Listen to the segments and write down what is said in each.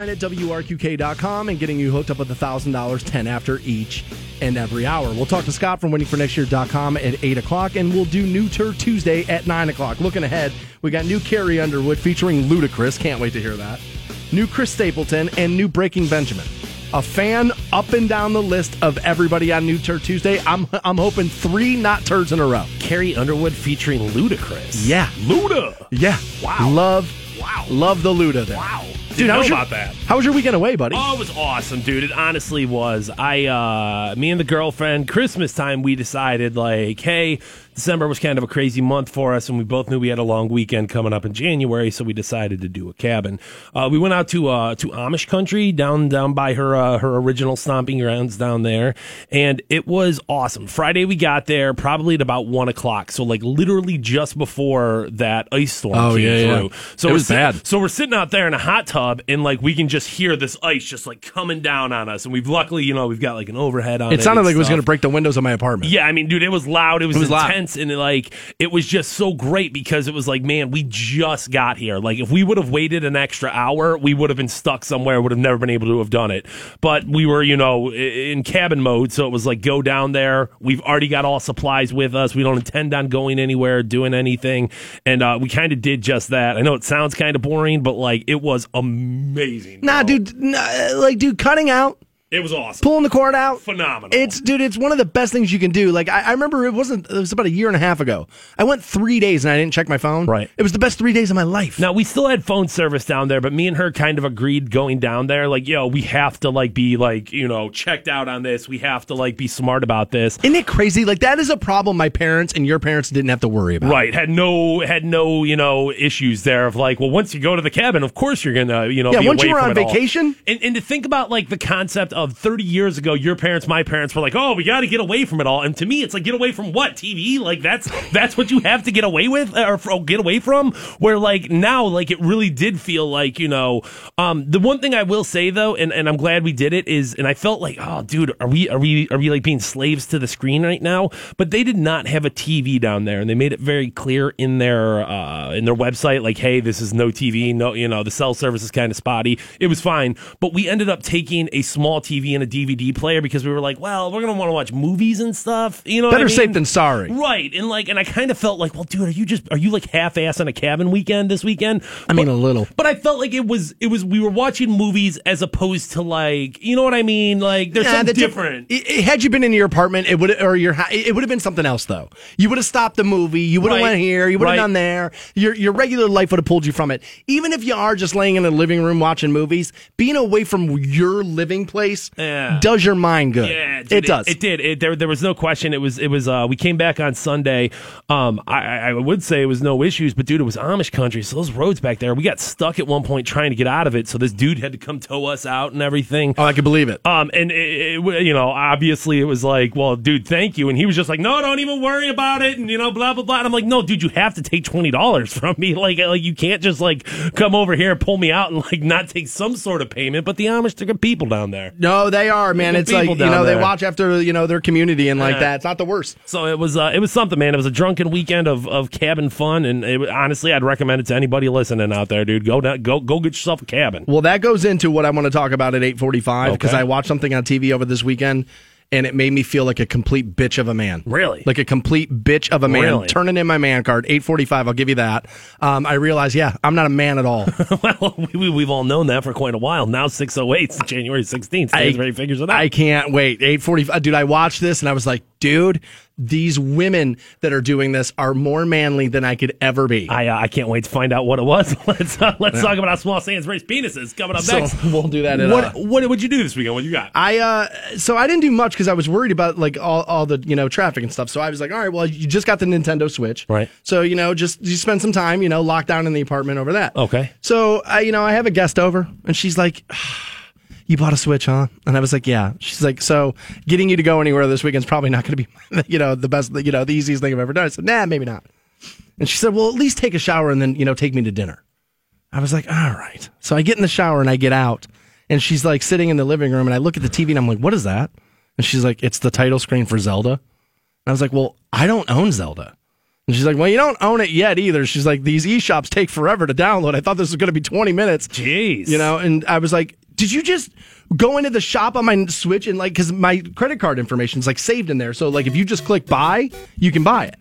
at WRQK.com and getting you hooked up with $1,000 10 after each and every hour. We'll talk to Scott from waitingfornextyear.com at 8 o'clock, and we'll do New Turd Tuesday at 9 o'clock. Looking ahead, we got new Carrie Underwood featuring Ludacris. Can't wait to hear that. New Chris Stapleton and new Breaking Benjamin. A fan up and down the list of everybody on New Turd Tuesday. I'm, I'm hoping three not turds in a row. Carrie Underwood featuring Ludacris. Yeah. Luda. Yeah. Wow. Love, Wow. love the Luda there. Wow. Dude, how was your, about that. How was your weekend away, buddy? Oh, it was awesome, dude. It honestly was. I, uh, me and the girlfriend, Christmas time, we decided, like, hey, December was kind of a crazy month for us, and we both knew we had a long weekend coming up in January, so we decided to do a cabin. Uh, we went out to uh, to Amish country down down by her uh, her original stomping grounds down there, and it was awesome. Friday we got there probably at about one o'clock, so like literally just before that ice storm Oh, came yeah, yeah. through. So It was bad. so we're sitting out there in a hot tub, and like we can just hear this ice just like coming down on us, and we've luckily, you know, we've got like an overhead on it. it sounded like it was going to break the windows of my apartment. Yeah, I mean, dude, it was loud. It was, It was loud. And it, like it was just so great because it was like, man, we just got here. Like, if we would have waited an extra hour, we would have been stuck somewhere. Would have never been able to have done it. But we were, you know, in cabin mode, so it was like go down there. We've already got all supplies with us. We don't intend on going anywhere, doing anything, and uh, we kind of did just that. I know it sounds kind of boring, but like it was amazing. Nah, bro. dude. Nah, like, dude, cutting out, it was awesome. pulling the cord out. Phenomenal. It's, dude, it's one of the best things you can do. Like, I, I remember it wasn't, it was about a year and a half ago. I went three days and I didn't check my phone. Right. It was the best three days of my life. Now we still had phone service down there, but me and her kind of agreed going down there, like, yo, we have to like be like, you know, checked out on this. We have to like be smart about this. Isn't it crazy? Like, that is a problem my parents and your parents didn't have to worry about. Right, had no had no you know issues there of like, well, once you go to the cabin, of course you're gonna you know Yeah, be once away you were on vacation? and, and to think about like the concept of 30 years ago, your parents, my parents were like, oh, we got to get away from it all, and to me, it's like get away from what TV? Like that's that's what you have to get away with or fro- get away from. Where like now, like it really did feel like you know, um, the one thing I will say though, and, and I'm glad we did it is, and I felt like, oh, dude, are we are we are we like being slaves to the screen right now? But they did not have a TV down there, and they made it very clear in their uh, in their website, like, hey, this is no TV, no, you know, the cell service is kind of spotty. It was fine, but we ended up taking a small TV and a DVD player because we were like, well, we're gonna want to watch movies and stuff. You know, what Better I mean? safe than sorry. Right, and like, and I kind of felt like, well, dude, are you just are you like half ass on a cabin weekend this weekend? I mean, a little. But I felt like it was it was we were watching movies as opposed to like you know what I mean like there's Nah, something different. it- it- had you been in your apartment, it would or your it would have been something else though. You would have stopped the movie. You would have Right. went here. You would have Right. done there. Your your regular life would have pulled you from it. Even if you are just laying in a living room watching movies, being away from your living place Yeah. does your mind good. Yeah, dude, it does. It, did. It, there, there was no question. It was. It was. Uh, we came back on Sunday. Um, I, I would say it was no issues, but dude, it was Amish country. So those roads back there, we got stuck at one point trying to get out of it. So this dude had to come tow us out and everything. oh, I can believe it. Um, and it, it, you know, obviously it was like, well, dude, thank you. And he was just like, no, don't even worry about it. And you know, blah blah blah. And I'm like, no, dude, you have to take twenty dollars from me. Like, like you can't just like come over here and pull me out and like not take some sort of payment. But the Amish are good people down there. No, they are, man. It's like you know down they watch after you know their community and like Yeah. that. It's not the worst. So it was uh, it was something, man. It was a drunken weekend of, of cabin fun, and it, honestly, I'd recommend it to anybody listening out there, dude. Go down, go go get yourself a cabin. Well, that goes into what I want to talk about at 8:45 because Okay. I watched something on TV over this weekend and it made me feel like a complete bitch of a man. Really? Like a complete bitch of a man. Really? Turning in my man card 8:45, I'll give you that. Um, I realized, yeah, I'm not a man at all. well, we, we've all known that for quite a while. Now six oh eight, January sixteenth. Stansbury figures it out. I can't wait. 8:45 dude, I watched this and I was like, dude, these women that are doing this are more manly than I could ever be. I, uh, I can't wait to find out what it was. Let's uh, let's talk about how small Stansbury's penis is coming up So, next. we'll do that in, What uh, what would you do this weekend? What you got? I uh so I didn't do much because I was worried about like all, all the you know traffic and stuff. So I was like, all right, well, you just got the Nintendo Switch, Right. So you know, just you spend some time, you know, locked down in the apartment over that. Okay. So I, you know, I have a guest over, and she's like. You bought a Switch, huh? And I was like, yeah. She's like, so getting you to go anywhere this weekend's probably not going to be, you know, the best, you know, the easiest thing I've ever done. I said, nah, maybe not. And she said, well, at least take a shower and then, you know, take me to dinner. I was like, all right. So I get in the shower and I get out, and she's like sitting in the living room, and I look at the TV and I'm like, what is that? And she's like, it's the title screen for Zelda. And I was like, well, I don't own Zelda. And she's like, well, you don't own it yet either. She's like, these e shops take forever to download. I thought this was going to be 20 minutes. Jeez. You know, and I was like, did you just go into the shop on my Switch and like, because my credit card information is like saved in there. So, like, if you just click buy, you can buy it.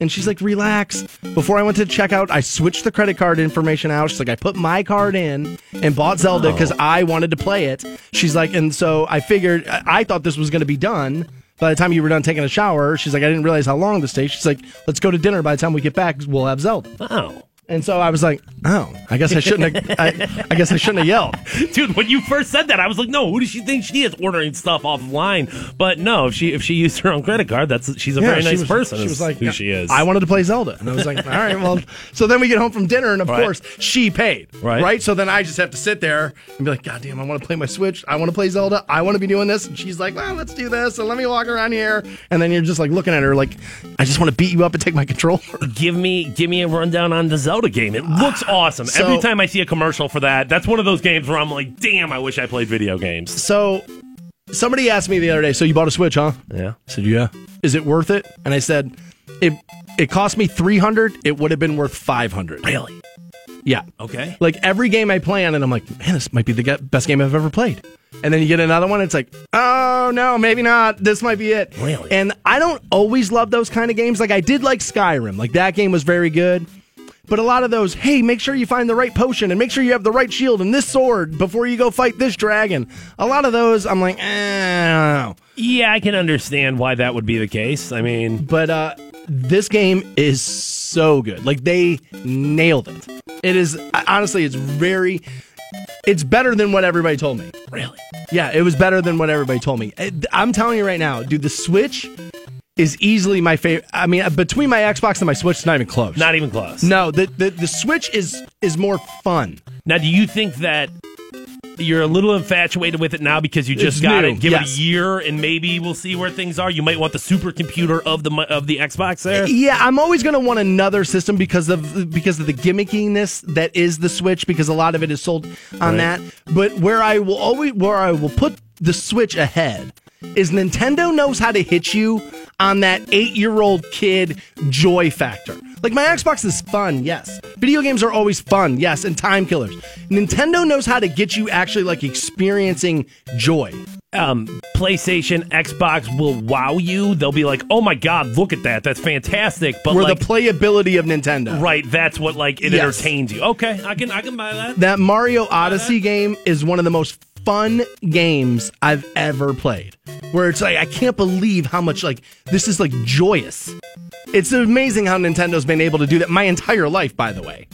And she's like, relax. Before I went to checkout, I switched the credit card information out. She's like, I put my card in and bought Zelda because oh. I wanted to play it. She's like, and so I figured, I I thought this was going to be done by the time you were done taking a shower. She's like, I didn't realize how long this takes. She's like, let's go to dinner. By the time we get back, we'll have Zelda. Oh. And so I was like, oh, I guess I shouldn't have, I, I guess I shouldn't have yelled. Dude, when you first said that, I was like, "No, who does she think she is ordering stuff offline?" But no, if she if she used her own credit card, that's she's a very she nice was- person. She was like, who she is. I wanted to play Zelda, and I was like, all right, well. So then we get home from dinner, and of Right. course she paid, Right. So then I just have to sit there and be like, God damn, I want to play my Switch. I want to play Zelda. I want to be doing this, and she's like, well, let's do this, and let me walk around here, and then you're just like looking at her like, I just want to beat you up and take my controller. give me give me a rundown on the Zelda game. It looks ah, awesome. So- Every time I see a commercial for that, that's one of those games where I'm like, "Damn, I wish I played video games." So somebody asked me the other day, so you bought a Switch, huh? Yeah. I said, yeah. Is it worth it? And I said, it it cost me three hundred. It would have been worth five hundred. Really? Yeah. Okay. Like every game I play on, and I'm like, man, this might be the best game I've ever played. And then you get another one, it's like, oh no, maybe not. This might be it. Really? And I don't always love those kind of games. Like I did like Skyrim. Like that game was very good. But a lot of those, hey, make sure you find the right potion and make sure you have the right shield and this sword before you go fight this dragon. A lot of those, I'm like, eh, I. Yeah, I can understand why that would be the case. I mean, But uh, this game is so good. Like they nailed it. It is honestly, it's very. It's better than what everybody told me. really. Yeah, it was better than what everybody told me. I'm telling you right now, dude, the Switch is easily my favorite. I mean, uh, between my Xbox and my Switch, it's not even close. Not even close. no, the, the the Switch is is more fun. Now, do you think that you're a little infatuated with it now because you just It's got new, it? Give yes. it a year, and maybe we'll see where things are. You might want the supercomputer of the of the Xbox there. Uh, yeah, I'm always going to want another system because of because of the gimmickiness that is the Switch because a lot of it is sold on Right. that. But where I will always where I will put the Switch ahead is Nintendo knows how to hit you on that 8-year-old kid joy factor. Like my Xbox is fun, yes. Video games are always fun, yes, and time killers. Nintendo knows how to get you actually like experiencing joy. um, PlayStation, Xbox will wow you. They'll be like, "Oh my god, look at that! That's fantastic!" But Where like, the playability of Nintendo. right, that's what like it Yes. entertains you. Okay, I can I can buy that. That Mario Odyssey game is one of the most fun games I've ever played. Where it's like I can't believe how much like this is like joyous. It's amazing how Nintendo's been able to do that my entire life by the way.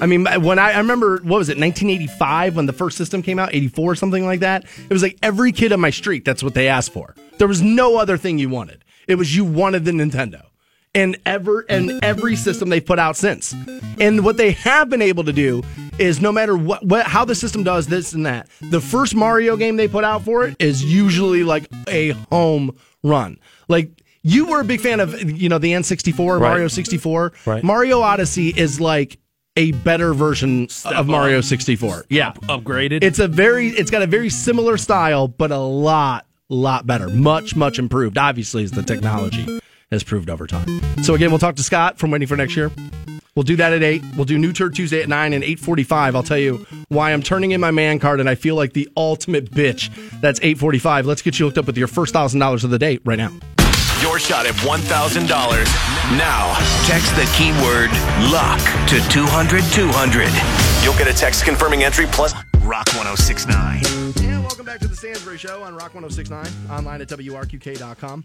I mean, when I, I remember, what was it, 1985 when the first system came out, 84, something like that? It was like every kid on my street, that's what they asked for. There was no other thing you wanted. It was you wanted the Nintendo. And ever and every system they've put out since. And what they have been able to do is no matter what, what how the system does this and that, the first Mario game they put out for it is usually like a home run. Like you were a big fan of you know the N64, Mario 64. Right. Mario Odyssey is like a better version of Mario 64. Yeah. Upgraded. It's a very it's got a very similar style, but a lot, lot better. Much, much improved, obviously, is the technology has proved over time. So again, we'll talk to Scott from Waiting for Next Year. We'll do that at eight. We'll do New Turd Tuesday at nine and eight forty-five. I'll tell you why I'm turning in my man card, and I feel like the ultimate bitch. That's eight forty-five. Let's get you hooked up with your first thousand dollars of the day right now. Your shot at $1,000. Now, text the keyword luck to 200 200. You'll get a text confirming entry plus Rock 1069. And welcome back to the Stansbury Show on Rock 1069, online at WRQK.com.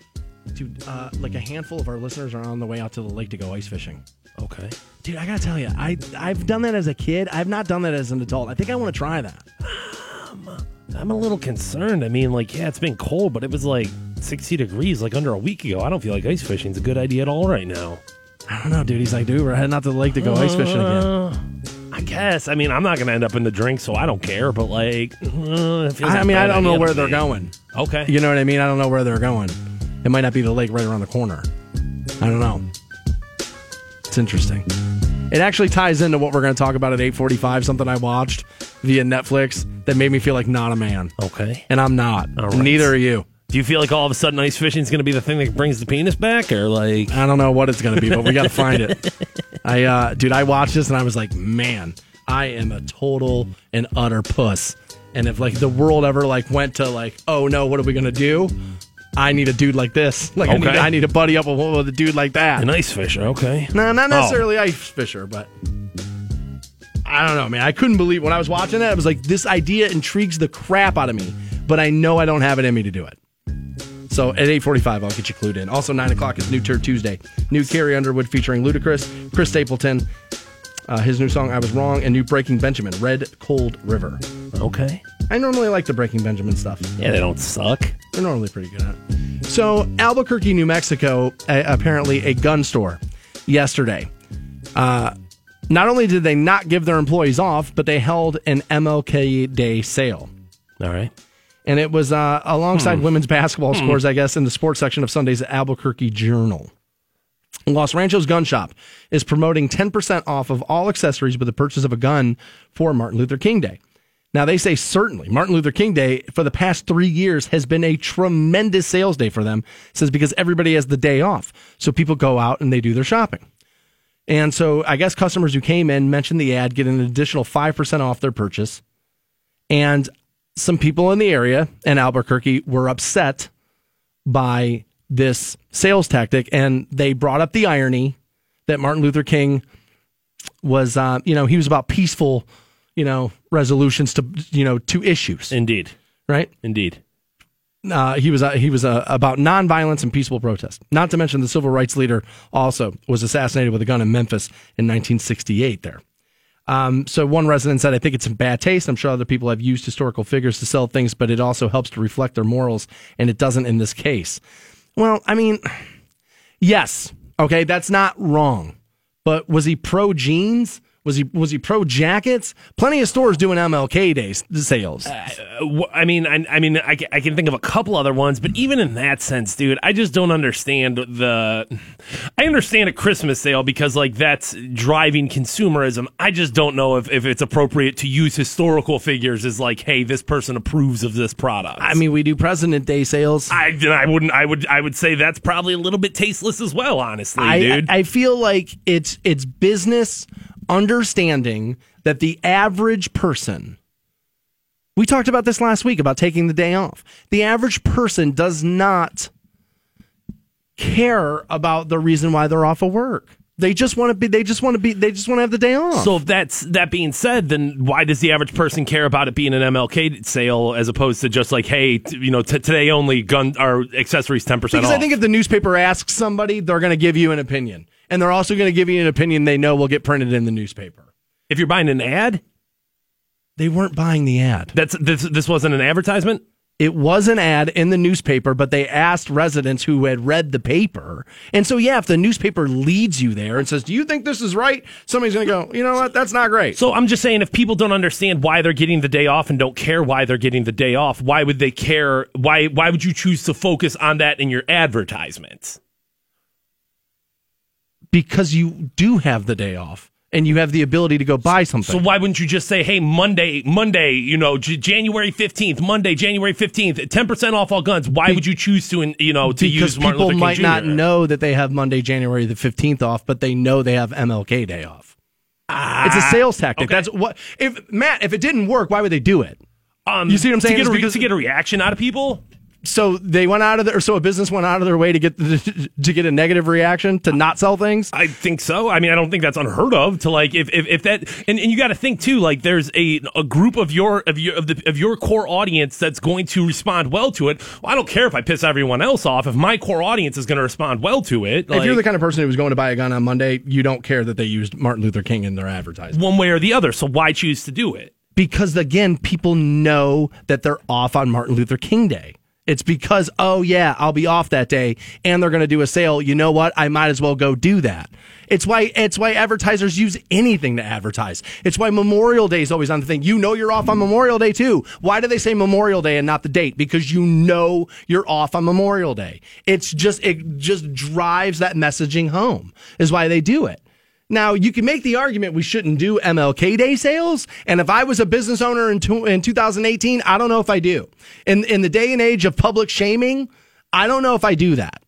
Dude, uh, like a handful of our listeners are on the way out to the lake to go ice fishing. okay. Dude, I gotta tell you, I I've done that as a kid. I've not done that as an adult. I think I want to try that. I'm a little concerned. I mean, like, yeah, it's been cold, but it was like 60 degrees like under a week ago. I don't feel like ice fishing's a good idea at all right now. I don't know, dude. He's like, dude, we're heading out to the lake to go ice fishing again. Uh, I guess. I mean, I'm not going to end up in the drink, so I don't care. But like, uh, it feels I, like mean, I don't know where they're me. going. Okay. You know what I mean? I don't know where they're going. It might not be the lake right around the corner. I don't know. It's interesting. It actually ties into what we're going to talk about at 8:45. Something I watched via Netflix that made me feel like not a man, Okay. and I'm not. Right. Neither are you. Do you feel like all of a sudden ice fishing is going to be the thing that brings the penis back, or like? I don't know what it's going to be, but we got to find it. I, uh, dude, I watched this and I was like, man, I am a total and utter puss. And if like the world ever like went to like, oh no, what are we gonna do? I need a dude like this. Like I, need, Okay. I need to buddy up with, with a dude like that. An ice fisher, okay. No, not Oh. necessarily ice fisher, but I don't know, man. I couldn't believe when I was watching that. I was like, this idea intrigues the crap out of me, but I know I don't have it in me to do it. So at eight forty-five, I'll get you clued in. Also, nine o'clock is New Turd Tuesday. New Carrie Underwood featuring Ludacris, Chris Stapleton, uh, his new song "I Was Wrong," and new Breaking Benjamin, "Red Cold River." Okay. I normally like the Breaking Benjamin stuff. Yeah, they don't suck. They're normally pretty good at it. So, Albuquerque, New Mexico, a- apparently a gun store yesterday. Uh, not only did they not give their employees off, but they held an MLK Day sale. All right. And it was uh, alongside women's basketball scores, I guess, in the sports section of Sunday's Albuquerque Journal. Los Ranchos Gun Shop is promoting 10% off of all accessories with the purchase of a gun for Martin Luther King Day. Now, they say certainly Martin Luther King Day for the past three years has been a tremendous sales day for them, says because everybody has the day off. So people go out and they do their shopping. And so I guess customers who came in mentioned the ad get an additional 5% off their purchase. And some people in the area in Albuquerque were upset by this sales tactic and they brought up the irony that Martin Luther King was uh, you know he was about peaceful you know resolutions to you know to issues Indeed. right Indeed. uh, he was uh, he was uh, about nonviolence and peaceful protest. Not to mention the civil rights leader also was assassinated with a gun in Memphis in 1968. There. Um, so one resident said, "I think it's in bad taste. I'm sure other people have used historical figures to sell things, but it also helps to reflect their morals, and it doesn't in this case." Well, I mean, yes, okay, that's not wrong, but was he pro jeans? Was he was he pro jackets? Plenty of stores doing MLK days sales. Uh, wh- I mean, I, I mean, I, I can think of a couple other ones, but even in that sense, dude, I just don't understand the. I understand a Christmas sale because like that's driving consumerism. I just don't know if, if it's appropriate to use historical figures as like, hey, this person approves of this product. I mean, we do President Day sales. I, I wouldn't. I would. I would say that's probably a little bit tasteless as well. Honestly, I, dude. I feel like it's it's business understanding that the average person we talked about this last week about taking the day off. The average person does not care about the reason why they're off of work. They just want to be they just want to be they just want to have the day off. So if that's that being said, then why does the average person care about it being an MLK sale as opposed to just like, hey, t- you know, t- today only gun or accessories ten percent because? I think if the newspaper asks somebody, they're going to give you an opinion. And they're also going to give you an opinion they know will get printed in the newspaper. if you're buying an ad, They weren't buying the ad. that's this. This wasn't an advertisement. It was an ad in the newspaper, but they asked residents who had read the paper. And so, yeah, if the newspaper leads you there and says, Do you think this is right? Somebody's going to go, You know what? That's not great. So I'm just saying, if people don't understand why they're getting the day off and don't care why they're getting the day off, why would they care? Why why would you choose to focus on that in your advertisements? Because you do have the day off and you have the ability to go buy something. So why wouldn't you just say, "Hey, Monday, Monday, you know, J- January fifteenth, Monday, January fifteenth, ten percent off all guns"? Why would you choose to, you know, to because use Martin people Luther King might Jr.? not know that they have Monday, January the 15th off, but they know they have MLK Day off. it's a sales tactic. okay. That's what, if Matt, if it didn't work, why would they do it? Um, You see what I'm saying? To get, a re- because- to get a reaction out of people. So they went out of their, so a business went out of their way to get the, to get a negative reaction to not sell things. I think so. I mean, I don't think that's unheard of. To like, if if, if that, and, and you got to think too. Like, there's a a group of your of your of the of your core audience that's going to respond well to it. Well, I don't care if I piss everyone else off. If my core audience is going to respond well to it, if you're the kind of person who was going to buy a gun on Monday, you don't care that they used Martin Luther King in their advertising. one way or the other. So why choose to do it? Because again, people know that they're off on Martin Luther King Day. It's because, oh yeah, I'll be off that day and they're going to do a sale. You know what? I might as well go do that. It's why, it's why advertisers use anything to advertise. It's why Memorial Day is always on the thing. You know you're off on Memorial Day too. Why do they say Memorial Day and not the date? Because you know you're off on Memorial Day. It's just, it just drives that messaging home is why they do it. Now, you can make the argument we shouldn't do MLK Day sales. And if I was a business owner in, in 2018, I don't know if I do. In, in the day and age of public shaming, I don't know if I do that.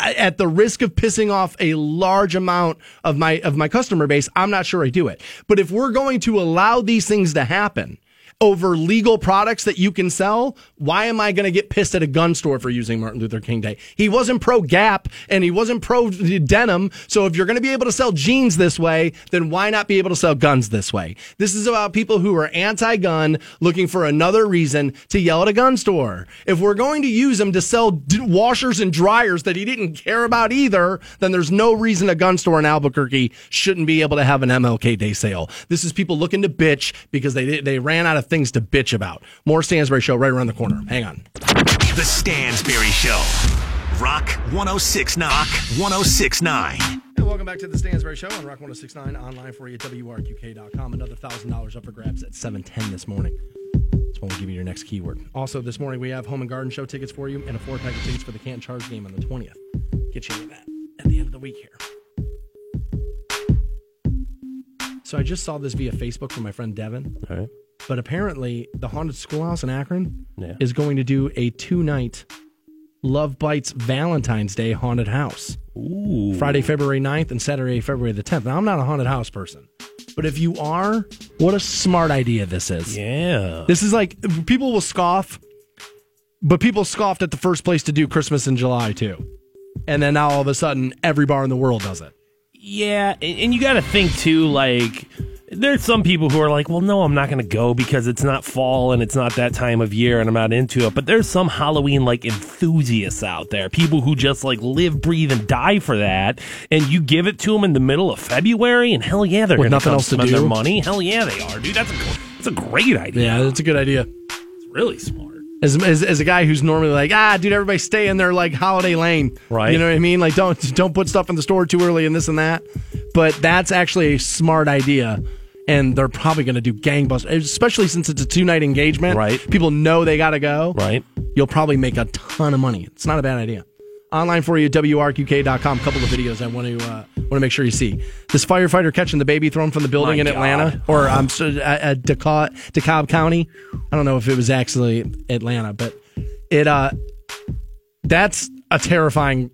At the risk of pissing off a large amount of my of my customer base, I'm not sure I do it. But if we're going to allow these things to happen, over legal products that you can sell, why am I going to get pissed at a gun store for using Martin Luther King Day? He wasn't pro Gap and he wasn't pro denim. So if you're going to be able to sell jeans this way, then why not be able to sell guns this way? This is about people who are anti gun looking for another reason to yell at a gun store. If we're going to use them to sell washers and dryers that he didn't care about either, then there's no reason a gun store in Albuquerque shouldn't be able to have an MLK Day sale. This is people looking to bitch because they, they ran out of things to bitch about. More Stansbury Show right around the corner. Hang on. The Stansbury Show. Rock 1069. Rock 1069. And welcome back to the Stansbury Show on Rock 1069 online for you at WRQK.com. Another $1,000 up for grabs at 710 this morning. That's when we give you your next keyword. Also, this morning we have Home and Garden Show tickets for you and a four pack of tickets for the Canton Charge game on the 20th. Get you that at the end of the week here. So I just saw this via Facebook from my friend Devin. All right. But apparently, the Haunted Schoolhouse in Akron Yeah. is going to do a two night Love Bites Valentine's Day haunted house. Ooh. Friday, February 9th and Saturday, February the 10th. Now, I'm not a haunted house person, but if you are, what a smart idea this is. Yeah. This is like people will scoff, but people scoffed at the first place to do Christmas in July too. And then now all of a sudden, every bar in the world does it. Yeah, and, and you got to think too. Like, there's some people who are like, "Well, no, I'm not going to go because it's not fall and it's not that time of year, and I'm not into it." But there's some Halloween like enthusiasts out there, people who just like live, breathe, and die for that. And you give it to them in the middle of February, and hell yeah, they're going nothing else to spend do? their money. Hell yeah, they are, dude. That's a that's a great idea. Yeah, that's a good idea. It's really smart. As, as, as a guy who's normally like, ah, dude, everybody stay in their like holiday lane, Right. You know what I mean? Like, don't don't put stuff in the store too early and this and that. But that's actually a smart idea, and they're probably going to do gangbusters, especially since it's a two night engagement. Right. People know they got to go. Right. You'll probably make a ton of money. It's not a bad idea. Online for you, WRQK.com. Couple of videos I want to uh, want to make sure you see. This firefighter catching the baby thrown from the building My in Atlanta, or I'm um, at, at DeKalb, DeKalb County. I don't know if it was actually Atlanta, but it uh, that's a terrifying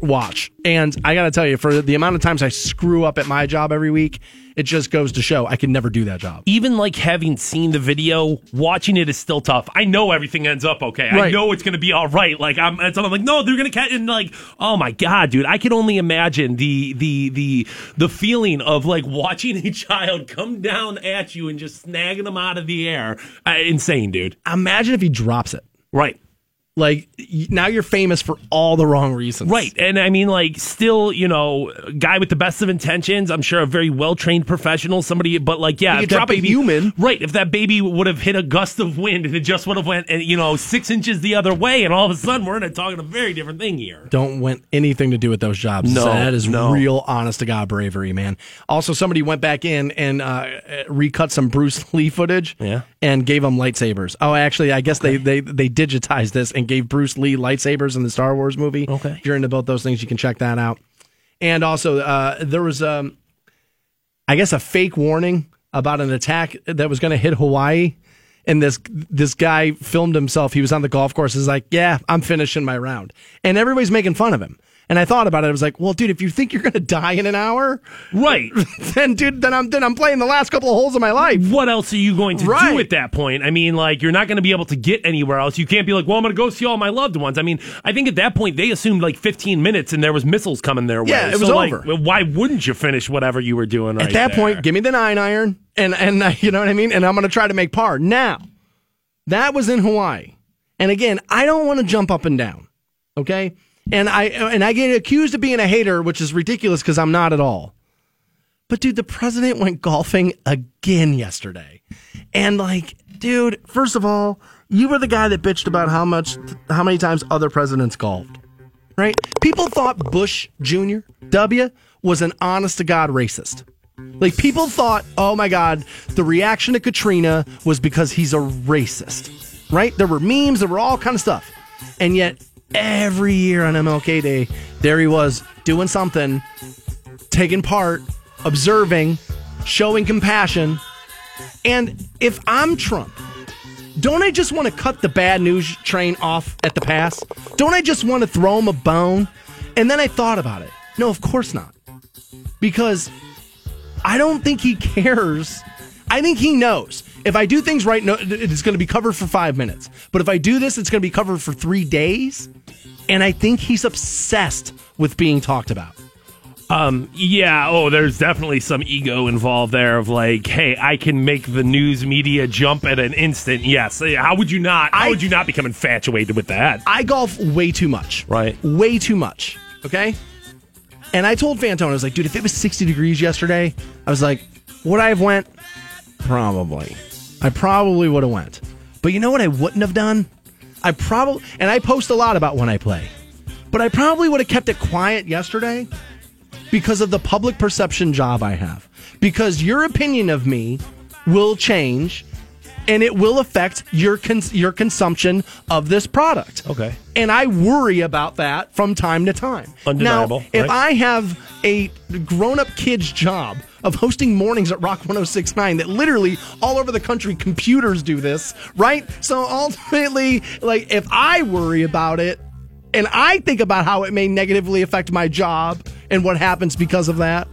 watch. And I got to tell you, for the amount of times I screw up at my job every week, it just goes to show I can never do that job. even like having seen the video, watching it is still tough. I know everything ends up okay. I know it's gonna be all right. Like I'm, I'm like, no, they're gonna catch. And like, oh my god, dude, I can only imagine the the the the feeling of like watching a child come down at you and just snagging them out of the air. Uh, insane, dude. Imagine if he drops it. Right. Like now you're famous for all the wrong reasons. Right. And I mean, like, still, you know, guy with the best of intentions. I'm sure a very well trained professional, somebody, but like, yeah, if drop a human. Right. If that baby would have hit a gust of wind and it just would have went, and you know, six inches the other way, and all of a sudden we're in a talking a very different thing here. don't want anything to do with those jobs. No, So that is no. real honest to God bravery, man. Also, somebody went back in and uh, recut some Bruce Lee footage Yeah. And gave him lightsabers. Oh, actually, I guess they, they, they digitized this and gave Bruce Lee lightsabers in the Star Wars movie. Okay. If you're into both those things, you can check that out. And also, uh, there was, um, I guess, a fake warning about an attack that was going to hit Hawaii. And this this guy filmed himself. He was on the golf course. He's like, "Yeah, I'm finishing my round," and everybody's making fun of him. And I thought about it. I was like, "Well, dude, if you think you're going to die in an hour, Right. then dude, then I'm then I'm playing the last couple of holes of my life." what else are you going to do at that point? I mean, like, you're not going to be able to get anywhere else. You can't be like, well, I'm going to go see all my loved ones. I mean, I think at that point they assumed like 15 minutes and there was missiles coming their way. Yeah, it was so, over. well, why wouldn't you finish whatever you were doing right At that there? point, give me the nine iron, and and uh, you know what I mean. And I'm going to try to make par. Now, that was in Hawaii, and again, I don't want to jump up and down, okay? And I and I get accused of being a hater, which is ridiculous because I'm not at all. But dude, the president went golfing again yesterday, and like, dude, first of all, you were the guy that bitched about how much, how many times other presidents golfed right? People thought Bush Jr. W was an honest to God racist. Like people thought, oh my God, the reaction to Katrina was because he's a racist, right? There were memes, there were all kind of stuff, and yet every year on MLK Day, there he was doing something, taking part observing, showing compassion. And if I'm Trump, don't I just want to cut the bad news train off at the pass? Don't I just want to throw him a bone? And then I thought about it. No, of course not. Because I don't think he cares. I think he knows. If I do things right, no, it's going to be covered for five minutes. But if I do this, it's going to be covered for three days. And I think he's obsessed with being talked about. Um, yeah, oh, there's definitely some ego involved there of like, hey, I can make the news media jump at an instant. Yes. How would you not how I- would you not become infatuated with that? I golf way too much. Right. Way too much. Okay? And I told Fantone, I was like, dude, if it was 60 degrees yesterday, I was like, would I have went? Probably. I probably would have went. But you know what I wouldn't have done? I probably and I post a lot about when I play. But I probably would have kept it quiet yesterday because of the public perception job I have. Because your opinion of me will change and it will affect your cons- your consumption of this product. Okay. And I worry about that from time to time. Undeniable, Now, if right? I have a grown-up kid's job of hosting mornings at Rock 1069 that literally all over the country computers do this, right? So ultimately, like if I worry about it and I think about how it may negatively affect my job and what happens because of that,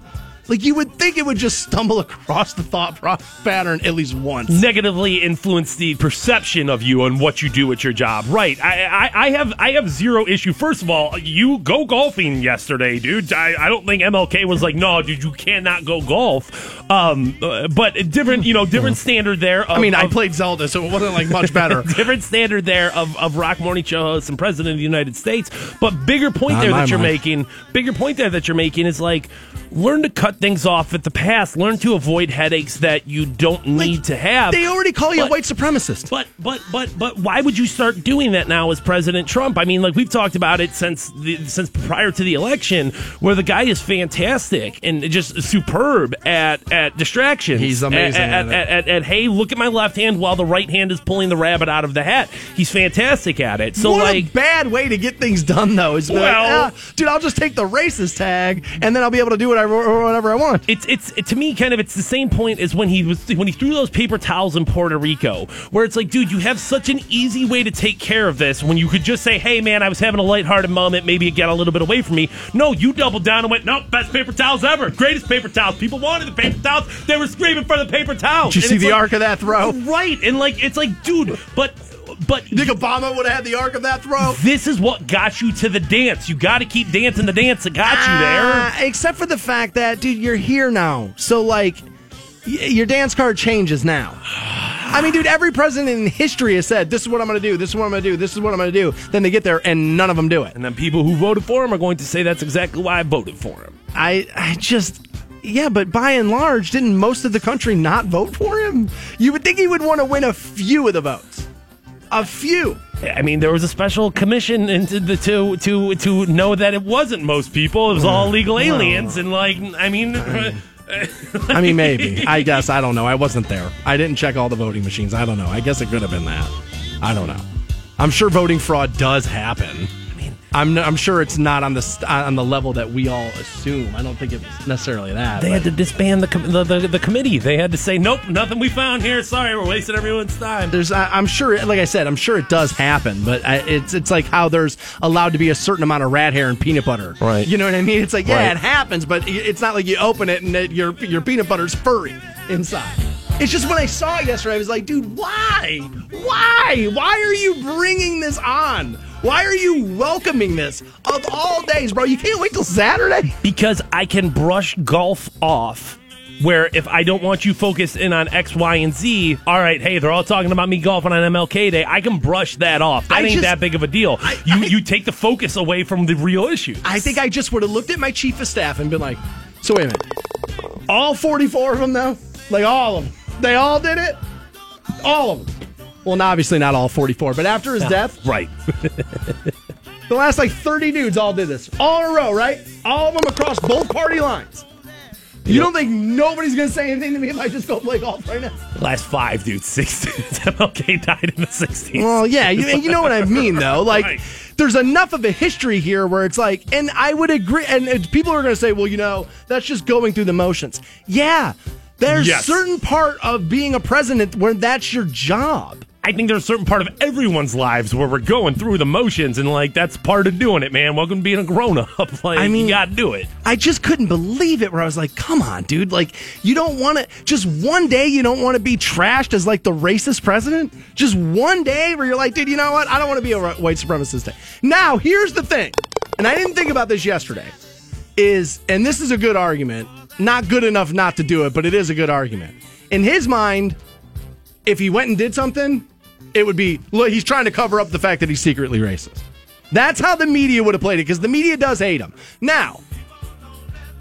like you would think it would just stumble across the thought pro- pattern at least once. negatively influence the perception of you and what you do at your job. Right. I, I, I have I have zero issue. First of all, you go golfing yesterday, dude. I, I don't think MLK was like, no, dude, you cannot go golf. Um, uh, but different, you know, different standard there. Of, I mean, I of- played Zelda, so it wasn't like much better. different standard there of, of rock morning show host and president of the United States. But bigger point Not there in my that you're mind. making, bigger point there that you're making is like learn to cut things off at the pass. Learn to avoid headaches that you don't need to have. They already call you a white supremacist. But but but but why would you start doing that now as President Trump? I mean, like we've talked about it since the, since prior to the election, where the guy is fantastic and just superb at at distractions. He's amazing At, at at, it. at, at, hey, look at my left hand while the right hand is pulling the rabbit out of the hat. He's fantastic at it. So what like. a bad way to get things done, though. Is to be like, Well- "Ah, dude, I'll just take the racist tag, and then I'll be able to do whatever, or whatever I want. it's it's it, to me kind of it's the same point as when he was when he threw those paper towels in Puerto Rico, where it's like, dude, you have such an easy way to take care of this when you could just say, hey man, I was having a lighthearted moment, maybe it got a little bit away from me. No, you doubled down and went, nope, best paper towels ever, greatest paper towels. People wanted the paper towels, they were screaming for the paper towels. Did you And see the like- arc of that throw? Right, and like it's like, dude, but but think Obama would have had the arc of that throw? this is what got you to the dance. You got to keep dancing the dance that got you there. Ah, except for the fact that, dude, you're here now. So, like, y- your dance card changes now. I mean, dude, every president in history has said, this is what I'm going to do, this is what I'm going to do, this is what I'm going to do. Then they get there and none of them do it. And then people who voted for him are going to say that's exactly why I voted for him. I, I just, yeah, but by and large, didn't most of the country not vote for him? You would think he would want to win a few of the votes. A few. I mean, there was a special commission into the to to to know that it wasn't most people; it was all legal aliens, and like, I mean, I mean, maybe. I guess. I don't know. I wasn't there. I didn't check all the voting machines. I don't know. I guess it could have been that. I don't know. I'm sure voting fraud does happen. I'm, I'm sure it's not on the on the level that we all assume. I don't think it was necessarily that. they but- had to disband the, com- the the the committee. They had to say, "Nope, nothing we found here. Sorry, we're wasting everyone's time." there's I, I'm sure like I said I'm sure it does happen but I, it's it's like how there's allowed to be a certain amount of rat hair and peanut butter Right. you know what I mean it's like yeah Right. it happens but it's not like you open it and it, your your peanut butter's furry inside it's just when I saw it yesterday I was like dude why why why are you bringing this on why are you welcoming this of all days bro you can't wait till Saturday because I can brush golf off. Where if I don't want you focused in on X, Y, and Z, all right, hey, they're all talking about me golfing on MLK Day. I can brush that off. That I ain't just- that big of a deal. you I- you take the focus away from the real issue. I think I just would have looked at my chief of staff and been like, so wait a minute. All 44 of them, though? Like all of them. They all did it? All of them. Well, now, obviously not all 44, but after his death, right. the last like 30 dudes all did this. All in a row, right? All of them across both party lines. You don't think nobody's going to say anything to me if I just go play golf right now? Last five, dude. Six dudes. MLK died in the 60s. Well, yeah, you, you know what I mean, though. Like, Right. there's enough of a history here where it's like, and I would agree. And, and people are going to say, well, you know, that's just going through the motions. Yeah, there's Yes. certain part of being a president where that's your job. I think there's a certain part of everyone's lives where we're going through the motions, and like that's part of doing it, man. Welcome to being a grown up. Like, I mean- you got to do it. I just couldn't believe it. Where I was like, "Come on, dude! Like, you don't want to just one day you don't want to be trashed as like the racist president. Just one day where you're like, dude, you know what? I don't want to be a white supremacist." Day. Now, here's the thing, and I didn't think about this yesterday. Is and this is a good argument. Not good enough not to do it, but it is a good argument. In his mind, if he went and did something, it would be look, he's trying to cover up the fact that he's secretly racist. That's how the media would have played it because the media does hate him. Now,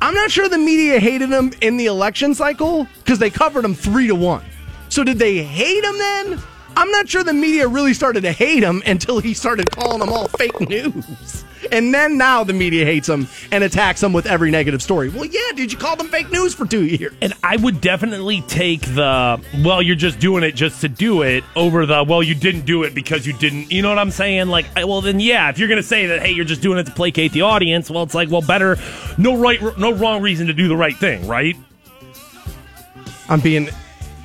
I'm not sure the media hated him in the election cycle because they covered him three to one. So did they hate him then? I'm not sure the media really started to hate him until he started calling them all fake news. And then now the media hates him and attacks him with every negative story. Well, yeah, did you call them fake news for two years? And I would definitely take the, well, you're just doing it just to do it over the, well, you didn't do it because you didn't, you know what I'm saying? Like, well, then, yeah, if you're going to say that, hey, you're just doing it to placate the audience, well, it's like, well, better, no right, no wrong reason to do the right thing, right? I'm being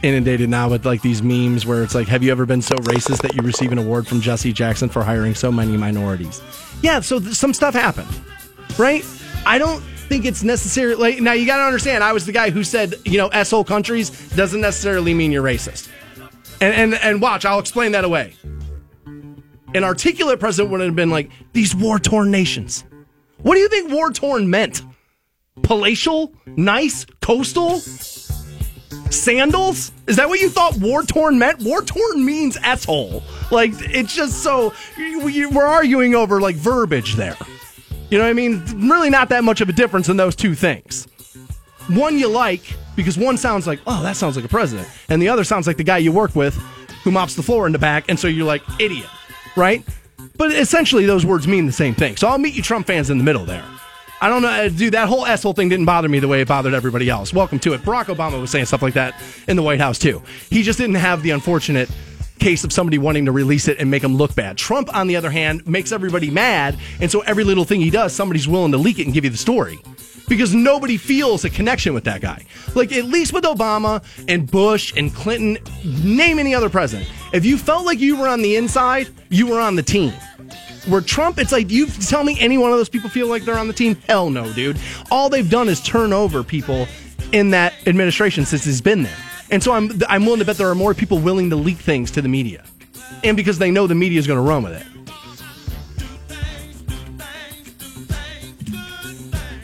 inundated now with like these memes where it's like, have you ever been so racist that you receive an award from Jesse Jackson for hiring so many minorities? Yeah, so th- some stuff happened, right? I don't think it's necessary. Like, now you got to understand, I was the guy who said, you know, asshole countries doesn't necessarily mean you're racist. And and and watch, I'll explain that away. An articulate president would have been like, these war torn nations. What do you think war torn meant? Palatial? Nice? Coastal? Sandals? Is that what you thought war torn meant? War torn means asshole. Like it's just so we- we're arguing over like verbiage there. You know what I mean? Really, not that much of a difference in those two things. One you like because one sounds like oh that sounds like a president, and the other sounds like the guy you work with who mops the floor in the back, and so you're like idiot, right? But essentially, those words mean the same thing. So I'll meet you Trump fans in the middle there. I don't know, uh, dude. That whole asshole thing didn't bother me the way it bothered everybody else. Welcome to it. Barack Obama was saying stuff like that in the White House too. He just didn't have the unfortunate case of somebody wanting to release it and make him look bad. Trump, on the other hand, makes everybody mad, and so every little thing he does, somebody's willing to leak it and give you the story. Because nobody feels a connection with that guy. Like, at least with Obama and Bush and Clinton, name any other president. If you felt like you were on the inside, you were on the team. Where Trump, it's like you tell me any one of those people feel like they're on the team. Hell no, dude. All they've done is turn over people in that administration since he's been there. And so I'm I'm willing to bet there are more people willing to leak things to the media, and because they know the media is going to run with it.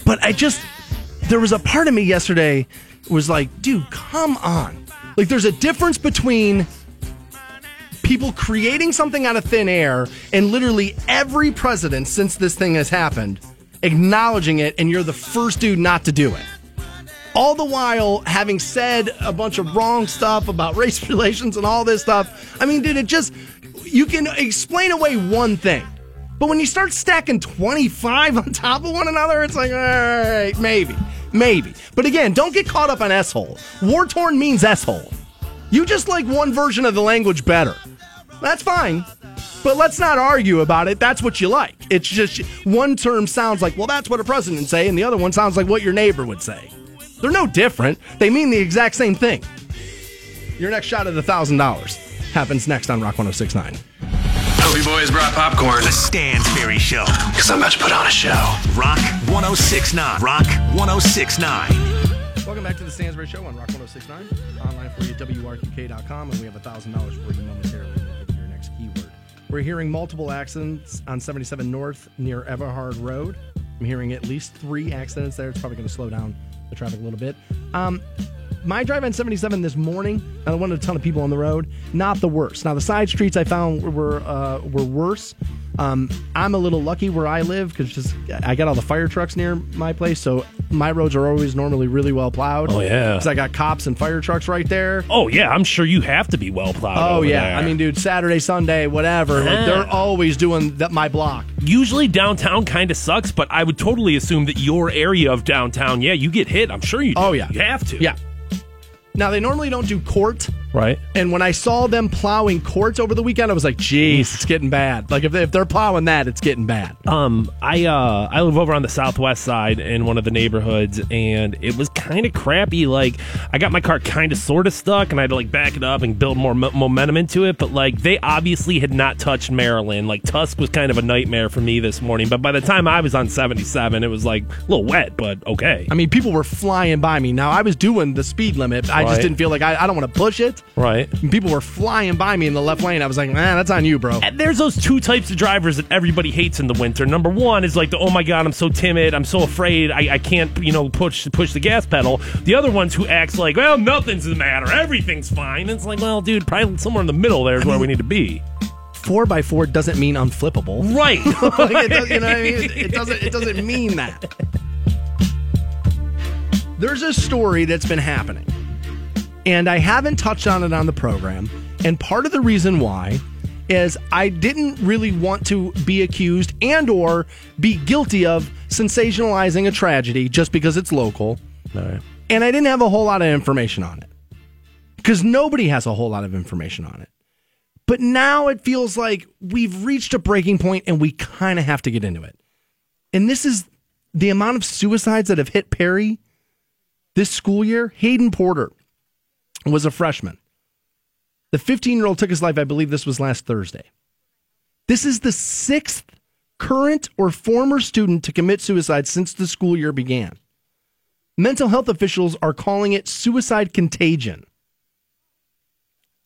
But I just there was a part of me yesterday was like, dude, come on. Like there's a difference between people creating something out of thin air and literally every president since this thing has happened acknowledging it and you're the first dude not to do it. All the while having said a bunch of wrong stuff about race relations and all this stuff. I mean, dude, it just you can explain away one thing. But when you start stacking 25 on top of one another, it's like, all right, maybe, maybe. But again, don't get caught up on S-hole. War torn means S-hole. You just like one version of the language better. That's fine. But let's not argue about it. That's what you like. It's just one term sounds like, well, that's what a president would say, and the other one sounds like what your neighbor would say. They're no different. They mean the exact same thing. Your next shot at $1,000 happens next on Rock 1069. Hope you boys brought popcorn. The Stansbury Show. Because I'm about to put on a show. Rock 1069. Rock 1069. Welcome back to the Stansbury Show on Rock 1069. Online for you at WRQK.com, and we have $1,000 for you momentarily. We're hearing multiple accidents on 77 North near Everhard Road. I'm hearing at least three accidents there. It's probably going to slow down the traffic a little bit. Um, my drive on 77 this morning, I wanted a ton of people on the road. Not the worst. Now the side streets I found were uh, were worse. Um, I'm a little lucky where I live because just I got all the fire trucks near my place, so my roads are always normally really well plowed. Oh, yeah. because I got cops and fire trucks right there. Oh yeah, I'm sure you have to be well plowed. Oh yeah, there. I mean, dude, Saturday, Sunday, whatever. Like, they're always doing that. My block. usually downtown kind of sucks, but I would totally assume that your area of downtown, yeah, you get hit. I'm sure you. Do. Oh yeah, you have to. Yeah. Now they normally don't do court. right. And when I saw them plowing courts over the weekend, I was like, "Geez, it's getting bad." Like if, they, if they're plowing that, it's getting bad. Um, I uh, I live over on the southwest side in one of the neighborhoods, and it was kind of crappy. Like, I got my car kind of sort of stuck, and I had to like back it up and build more mo- momentum into it. But like, they obviously had not touched Maryland. Like, Tusc was kind of a nightmare for me this morning. But by the time I was on seventy seven, it was like a little wet, but okay. I mean, people were flying by me. Now I was doing the speed limit. I Right. just didn't feel like I, I don't want to push it. Right. And people were flying by me in the left lane. I was like, man, that's on you, bro. And there's those two types of drivers that everybody hates in the winter. Number one is like the oh my god, I'm so timid, I'm so afraid, I, I can't you know push push the gas pedal. The other ones who acts like well nothing's the matter, everything's fine. And It's like well dude, probably somewhere in the middle there is where we need to be. Four by four doesn't mean unflippable. Right. like it does, you know what I mean? It doesn't. It doesn't mean that. There's a story that's been happening, and I haven't touched on it on the program. And part of the reason why is I didn't really want to be accused and or be guilty of sensationalizing a tragedy just because it's local. And I didn't have a whole lot of information on it because nobody has a whole lot of information on it. But now it feels like we've reached a breaking point and we kind of have to get into it. And this is the amount of suicides that have hit Perry this school year. Hayden Porter was a freshman. The 15 year old took his life, I believe this was last Thursday. This is the sixth current or former student to commit suicide since the school year began. Mental health officials are calling it suicide contagion.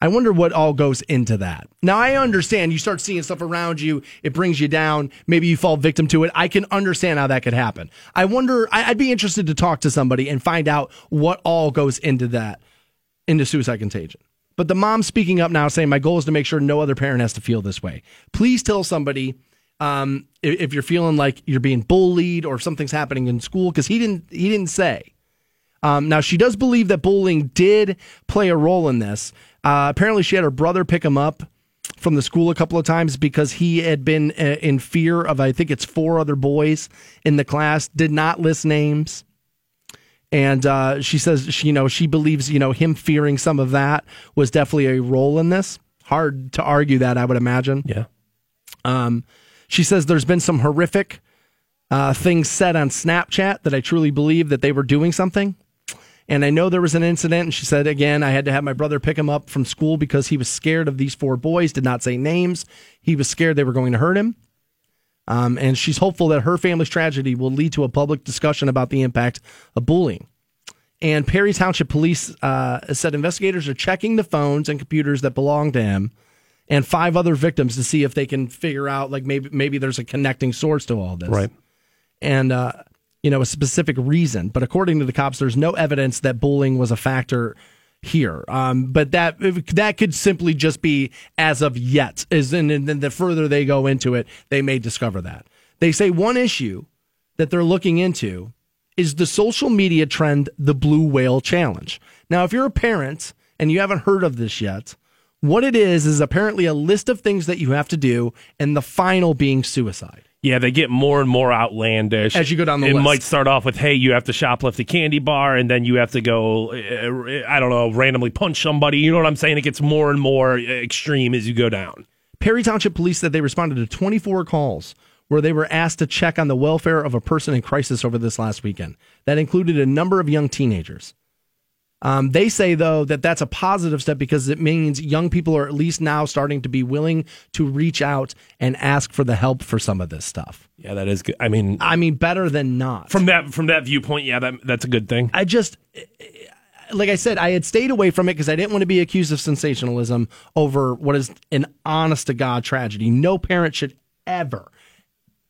I wonder what all goes into that. Now, I understand you start seeing stuff around you, it brings you down. Maybe you fall victim to it. I can understand how that could happen. I wonder, I'd be interested to talk to somebody and find out what all goes into that, into suicide contagion. But the mom speaking up now saying, My goal is to make sure no other parent has to feel this way. Please tell somebody um, if, you're feeling like you're being bullied or something's happening in school, because he didn't, he didn't say. Um, now, she does believe that bullying did play a role in this. Uh, apparently, she had her brother pick him up from the school a couple of times because he had been uh, in fear of, I think it's four other boys in the class, did not list names. And uh, she says, she, you know, she believes, you know, him fearing some of that was definitely a role in this. Hard to argue that, I would imagine. yeah. Um, she says there's been some horrific uh, things said on Snapchat that I truly believe that they were doing something. And I know there was an incident, and she said again, I had to have my brother pick him up from school because he was scared of these four boys, did not say names. He was scared they were going to hurt him. Um, and she's hopeful that her family's tragedy will lead to a public discussion about the impact of bullying. And Perry Township Police uh, said investigators are checking the phones and computers that belong to him and five other victims to see if they can figure out like maybe maybe there's a connecting source to all this Right. and uh, you know a specific reason. But according to the cops, there's no evidence that bullying was a factor here. Um, but that that could simply just be as of yet. Is and then the further they go into it, they may discover that. They say one issue that they're looking into is the social media trend, the blue whale challenge. Now, if you're a parent and you haven't heard of this yet, what it is is apparently a list of things that you have to do, and the final being suicide. Yeah, they get more and more outlandish As you go down the It list. might start off with, "Hey, you have to shoplift a candy bar," and then you have to go, I don't know, randomly punch somebody. You know what I'm saying? It gets more and more uh, extreme as you go down. Perry Township Police said they responded to 24 calls where they were asked to check on the welfare of a person in crisis over this last weekend. That included a number of young teenagers. Um, they say, though, that that's a positive step because it means young people are at least now starting to be willing to reach out and ask for the help for some of this stuff. Yeah, that is good. I mean, I mean, better than not. from that from that viewpoint, yeah, that that's a good thing. I just, like I said, I had stayed away from it because I didn't want to be accused of sensationalism over what is an honest to God tragedy. No parent should ever,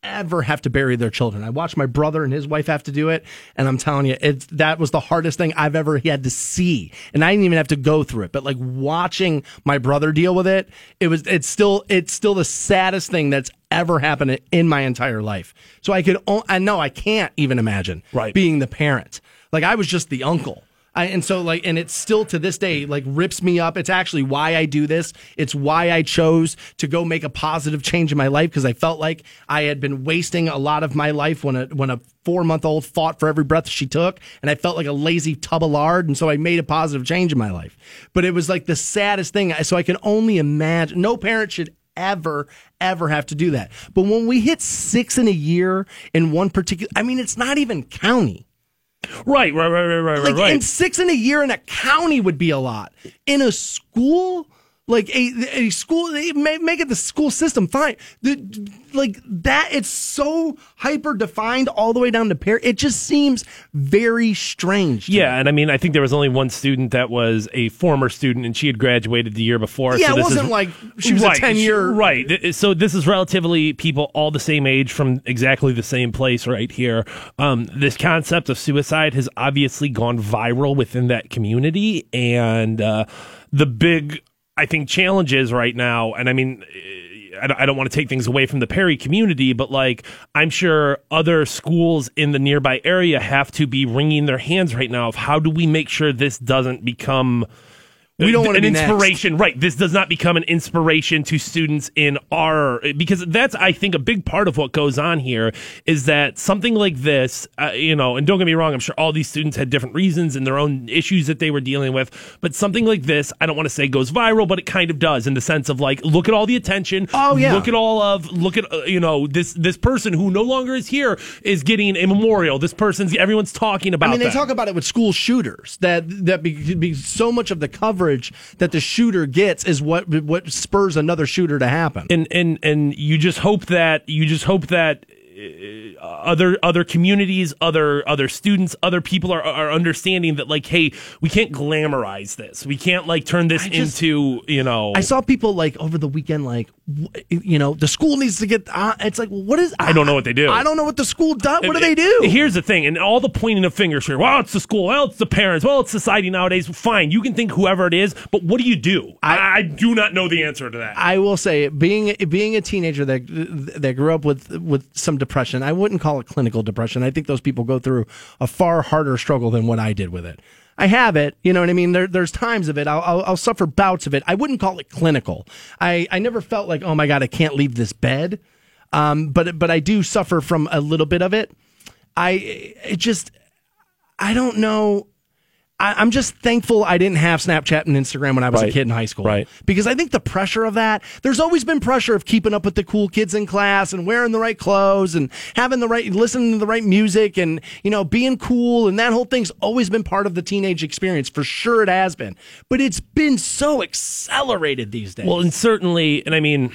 ever have to bury their children. I watched my brother and his wife have to do it, and I'm telling you, it's that was the hardest thing I've ever had to see. And I didn't even have to go through it, but like watching my brother deal with it, it was it's still it's still the saddest thing that's ever happened in my entire life. So I could I know I can't even imagine Right. being the parent. Like I was just the uncle. I, and so like and it's still to this day like rips me up. It's actually why i do this. It's why i chose to go make a positive change in my life because i felt like i had been wasting a lot of my life when a when a four month old fought for every breath she took and i felt like a lazy tub of lard and so i made a positive change in my life. But it was like the saddest thing so i can only imagine no parent should ever ever have to do that. But when we hit six in a year in one particular i mean it's not even county Right, right, right, right, right, like right. and six in a year in a county would be a lot in a school like a, a school make it the school system fine the, like that it's so hyper defined all the way down to pair it just seems very strange to Yeah, me. and I mean, I think there was only one student that was a former student, and she had graduated the year before. Yeah, so it this wasn't is, like she was a 10-year right. So this is relatively people all the same age from exactly the same place right here. Um, this concept of suicide has obviously gone viral within that community, and uh, the big, I think, challenges right now, and I mean. Eh, I don't, I don't want to take things away from the Perry community, but like I'm sure other schools in the nearby area have to be wringing their hands right now of how do we make sure this doesn't become We don't wanna an be next. inspiration, right? This does not become an inspiration to students in our because that's I think a big part of what goes on here is that something like this, uh, you know, and don't get me wrong, I'm sure all these students had different reasons and their own issues that they were dealing with, but something like this, I don't want to say goes viral, but it kind of does in the sense of like, look at all the attention, Oh, yeah. look at all of look at uh, you know this this person who no longer is here is getting a memorial. This person's everyone's talking about. I mean, they talk about it with school shooters. That that be, be so much of the coverage that the shooter gets is what what spurs another shooter to happen. and and and you just hope that you just hope that other other communities, other other students, other people are are understanding that like, hey, we can't glamorize this. We can't like turn this just- into you know. I saw people like over the weekend, like you know, the school needs to get. Uh, it's like, well, what is? I don't know what they do. I don't know what the school does. What do they do? Here's the thing, and all the pointing of fingers here. Well, it's the school. Well, it's the parents. Well, it's society nowadays. Fine, you can think whoever it is, but what do you do? I, I do not know the answer to that. I will say, being being a teenager that that grew up with with some depression, I wouldn't call it clinical depression. I think those people go through a far harder struggle than what I did with it. I have it, you know what I mean. There, there's times of it. I'll, I'll, I'll suffer bouts of it. I wouldn't call it clinical. I, I never felt like, oh my god, I can't leave this bed. Um, but but I do suffer from a little bit of it. I it just I don't know. I, I'm just thankful I didn't have Snapchat and Instagram when I was a kid in high school. Right. Because I think the pressure of that, there's always been pressure of keeping up with the cool kids in class and wearing the right clothes and having the right, listening to the right music and, you know, being cool. And that whole thing's always been part of the teenage experience. For sure it has been. But it's been so accelerated these days. Well, and certainly, and I mean,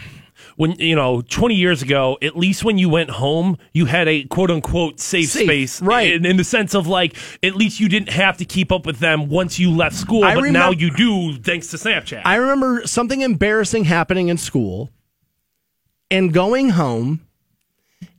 when you know, twenty years ago, at least when you went home, you had a quote unquote safe, Safe, space, right. In, in the sense of like, at least you didn't have to keep up with them once you left school, I but now you do thanks to Snapchat. I remember something embarrassing happening in school and going home,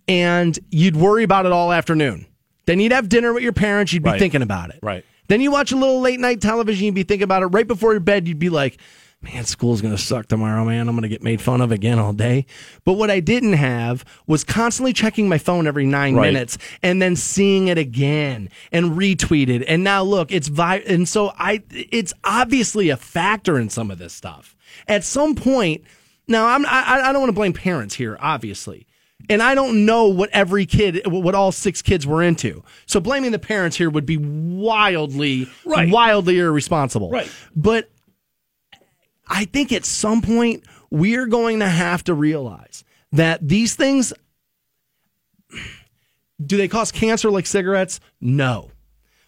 and you'd worry about it all afternoon. Then you'd have dinner with your parents, you'd be Right. thinking about it. Right. Then you watch a little late night television, you'd be thinking about it. Right before your bed, you'd be like, man, school's going to suck tomorrow, man. I'm going to get made fun of again all day. But what I didn't have was constantly checking my phone every nine Right. minutes and then seeing it again and retweeted. And now look, it's vi- and so I it's obviously a factor in some of this stuff. At some point, now I'm I, I don't want to blame parents here, obviously. And I don't know what every kid, what all six kids were into. So blaming the parents here would be wildly, Right. wildly irresponsible. Right. But I think at some point we're going to have to realize that these things do they cause cancer like cigarettes? No.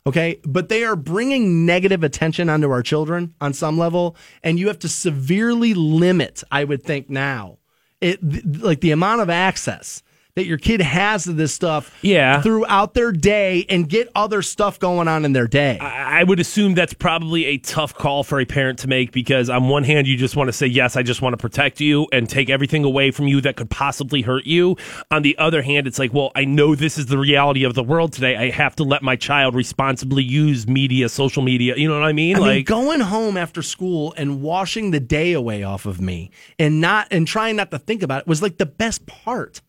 Okay, but they are bringing negative attention onto our children on some level, and you have to severely limit. I would think now, it like the amount of access that your kid has of this stuff Yeah. throughout their day and get other stuff going on in their day. I would assume that's probably a tough call for a parent to make because, on one hand, you just want to say, Yes, I just want to protect you and take everything away from you that could possibly hurt you. On the other hand, it's like, Well, I know this is the reality of the world today. I have to let my child responsibly use media, social media. You know what I mean? I like, mean, going home after school and washing the day away off of me and not and trying not to think about it was like the best part.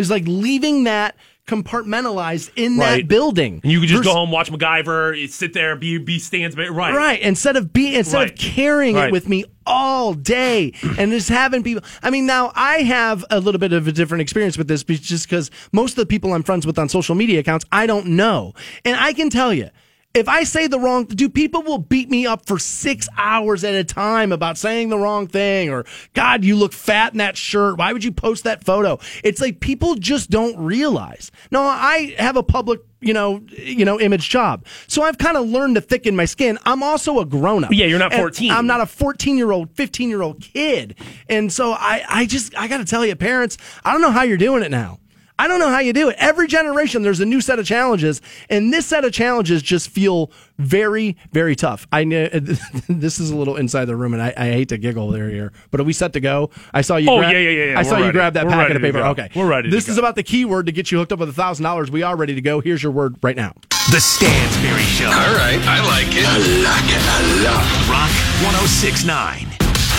Was like leaving that compartmentalized in Right. that building. and you could just Vers- go home, watch MacGyver, sit there, be, be stands, right. Right. Instead of being instead Right. of carrying Right. it with me all day and just having people I mean now I have a little bit of a different experience with this just because most of the people I'm friends with on social media accounts I don't know. And I can tell you if I say the wrong, do people will beat me up for six hours at a time about saying the wrong thing or God, you look fat in that shirt. Why would you post that photo? It's like people just don't realize. No, I have a public, you know, you know, image job, so I've kind of learned to thicken my skin. I'm also a grown up. Yeah, you're not 14. I'm not a 14 year old, 15 year old kid, and so I, I just, I got to tell you, parents, I don't know how you're doing it now. I don't know how you do it. Every generation, there's a new set of challenges, and this set of challenges just feel very, very tough. I know this is a little inside the room, and I, I hate to giggle there here, but are we set to go? I saw you. Oh, grab, yeah, yeah, yeah, yeah. I saw We're you ready. grab that We're packet of paper. Okay, We're ready to This is go. about the keyword to get you hooked up with a thousand dollars. We are ready to go. Here's your word right now. The Stansbury Show. All right, I like it. I like it a lot. Rock 1069.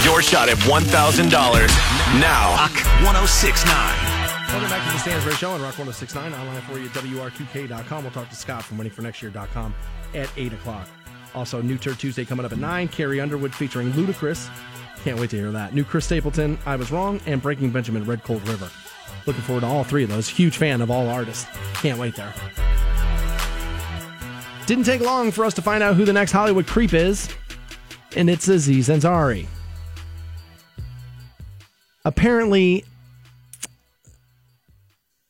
Your shot at $1,000 now. Rock 1069. Welcome back to the Stansbury Show on Rock 1069. Online for you at WRQK.com. We'll talk to Scott from waitingfornextyear.com at 8 o'clock. Also, New Turd Tuesday coming up at 9. Carrie Underwood featuring Ludacris. Can't wait to hear that. New Chris Stapleton, I Was Wrong, and Breaking Benjamin, Red Cold River. Looking forward to all three of those. Huge fan of all artists. Can't wait there. Didn't take long for us to find out who the next Hollywood creep is, and it's Aziz Ansari. Apparently,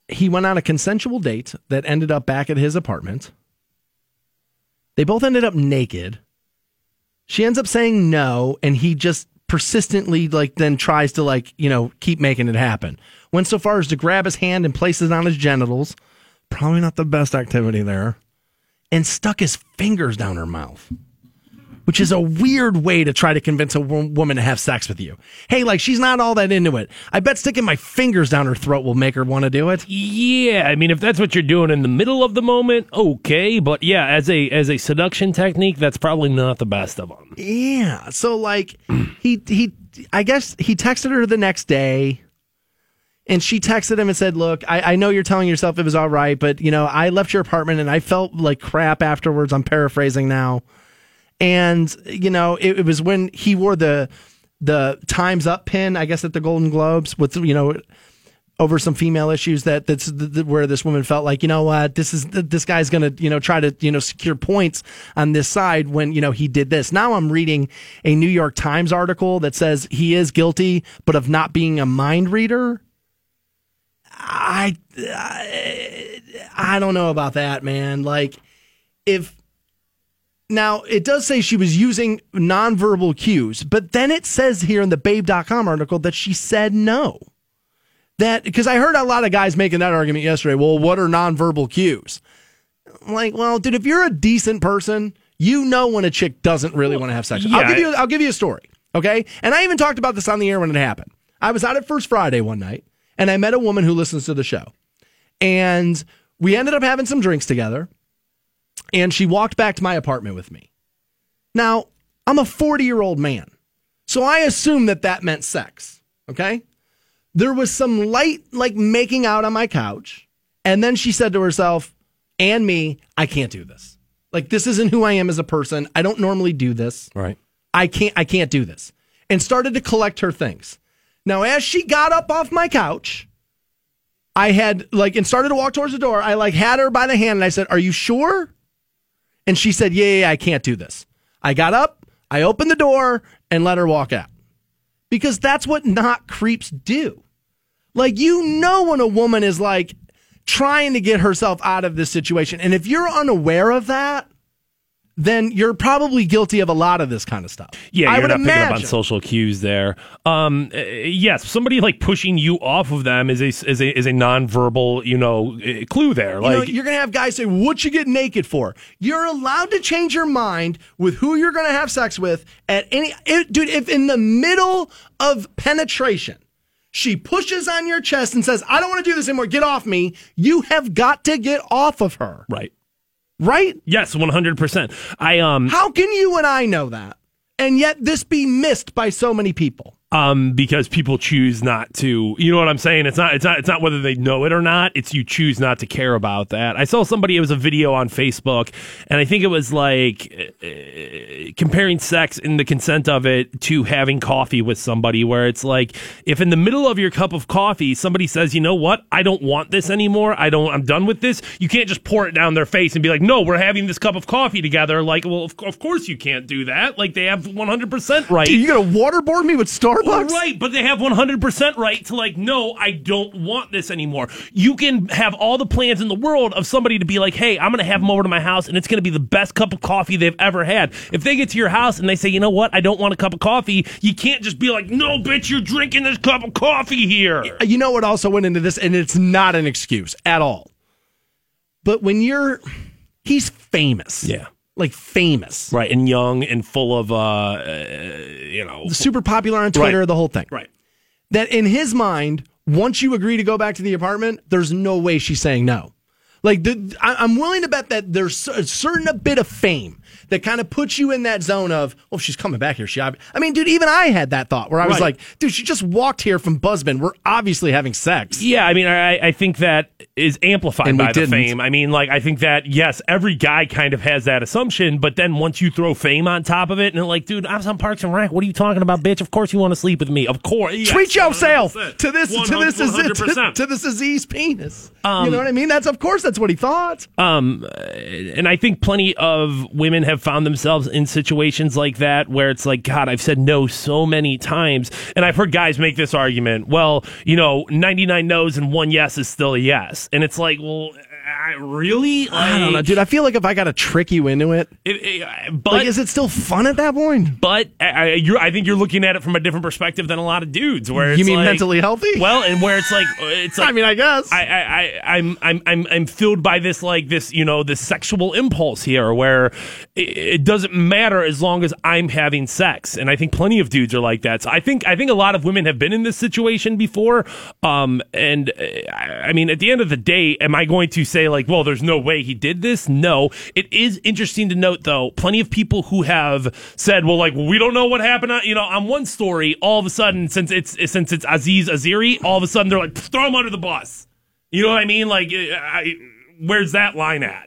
he went on a consensual date that ended up back at his apartment. They both ended up naked. She ends up saying no, and he just persistently like then tries to like, you know, keep making it happen. Went so far as to grab his hand and place it on his genitals. Probably not the best activity there. And stuck his fingers down her mouth. Which is a weird way to try to convince a woman to have sex with you. Hey, like she's not all that into it. I bet sticking my fingers down her throat will make her want to do it. Yeah, I mean, if that's what you're doing in the middle of the moment, okay. But yeah, as a as a seduction technique, that's probably not the best of them. Yeah. So like he he I guess he texted her the next day and she texted him and said, Look, I, I know you're telling yourself it was all right, but you know, I left your apartment and I felt like crap afterwards. I'm paraphrasing now. And, you know, it, it was when he wore the the times up pin, I guess at the Golden Globes with you know over some female issues that that's th- th- where this woman felt like you know what this is this guy's gonna you know try to you know secure points on this side when you know he did this. Now i'm reading a new york times article that says he is guilty but of not being a mind reader. I i, I don't know about that man. Like if now, it does say she was using nonverbal cues, but then it says here in the babe.com article that she said no. That because I heard a lot of guys making that argument yesterday. Well, what are nonverbal cues? I'm like, well, dude, if you're a decent person, you know when a chick doesn't really want to have sex. I'll yeah. give you I'll give you a story, okay? And I even talked about this on the air when it happened. I was out at First Friday one night, and I met a woman who listens to the show, and we ended up having some drinks together and she walked back to my apartment with me. Now, I'm a 40 year old man, so I assume that that meant sex, okay? There was some light, like making out on my couch, and then she said to herself and me, I can't do this. Like, this isn't who I am as a person. I don't normally do this. Right. I can't I can't do this. And started to collect her things. Now as she got up off my couch, I had like and started to walk towards the door, I like had her by the hand and I said, "Are you sure?" And she said, "Yeah, yeah, yeah, I can't do this." I got up, I opened the door and let her walk out. Because that's what not creeps do. Like you know when a woman is like trying to get herself out of this situation and if you're unaware of that, then you're probably guilty of a lot of this kind of stuff. Yeah, I you're would not picking up on social cues there. Um, uh, yes, somebody like pushing you off of them is a is a is a nonverbal, you know, uh, clue there. You know, Like, you're gonna have guys say, "What you get naked for?" You're allowed to change your mind with who you're gonna have sex with at any. It, dude, if in the middle of penetration, she pushes on your chest and says, "I don't want to do this anymore. Get off me." You have got to get off of her, right? Right? Yes, one hundred percent. I um How can you and I know that, and yet this be missed by so many people? Um because people choose not to you know what i'm saying? It's not it's not it's not whether they know it or not. It's you choose not to care about that. I saw somebody it was a video on facebook and i think it was like uh, comparing sex and the consent of it to having coffee with somebody where it's like if in the middle of your cup of coffee somebody says you know what? I don't want this anymore. I don't i'm done with this you can't just pour it down their face and be like no we're having this cup of coffee together. Like well of, of course you can't do that. Like they have 100% right. Dude, you gonna waterboard me with Starbucks? Right, but they have 100% right to like, no, I don't want this anymore. You can have all the plans in the world of somebody to be like, hey, I'm going to have them over to my house and it's going to be the best cup of coffee they've ever had. If they get to your house and they say, you know what, I don't want a cup of coffee, you can't just be like, no, bitch, you're drinking this cup of coffee here. You know what also went into this, and it's not an excuse at all. But when you're, he's famous. Yeah. Like famous. Right, and young and full of, uh, uh you know. Super popular on Twitter, Right. the whole thing. Right. That in his mind, once you agree to go back to the apartment, there's no way she's saying no. Like, the, I, I'm willing to bet that there's a certain a bit of fame that kind of puts you in that zone of, well, she's coming back here, she. I mean, dude, even I had that thought where I was Right. like, dude, she just walked here from Buzzbin. We're obviously having sex. Yeah, I mean, I, I think that is amplified And by the fame. I mean, like, I think that yes, every guy kind of has that assumption, but then once you throw fame on top of it, and like, dude, I was on Parks and Rec. What are you talking about, bitch? Of course you want to sleep with me. Of course. Yes, Treat yourself 100%. to this to this is it to, to this Aziz penis. you know what I mean? That's of course that's what he thought. Um, and I think plenty of women have found themselves in situations like that where it's like, God, I've said no so many times. And I've heard guys make this argument. Well, you know, 99 no's and one yes is still a yes. And it's like, well, I, really? I don't know, dude. I feel like if I got to trick you into it, it- it- but like, is it still fun at that point? but I, I, you're, I think you're looking at it from a different perspective than a lot of dudes. Where it's You mean like- mentally healthy? Well, and where it's like it's like I mean, I guess. I, I, I, I'm, I'm, I'm, I'm filled by this, like this, you know, this sexual impulse here, where it, it doesn't matter as long as I'm having sex, and I think plenty of dudes are like that. So I think, I think a lot of women have been in this situation before. Um, and uh, I I mean, at the end of the day, am I going to say like, well, there's no way he did this? No. It is interesting to note, though, plenty of people who have said, well, like we don't know what happened. On, you know, on one story, all of a sudden, since it's since it's Aziz Ansari, all of a sudden they're like, throw him under the bus. You know what I mean? Like, I, where's that line at?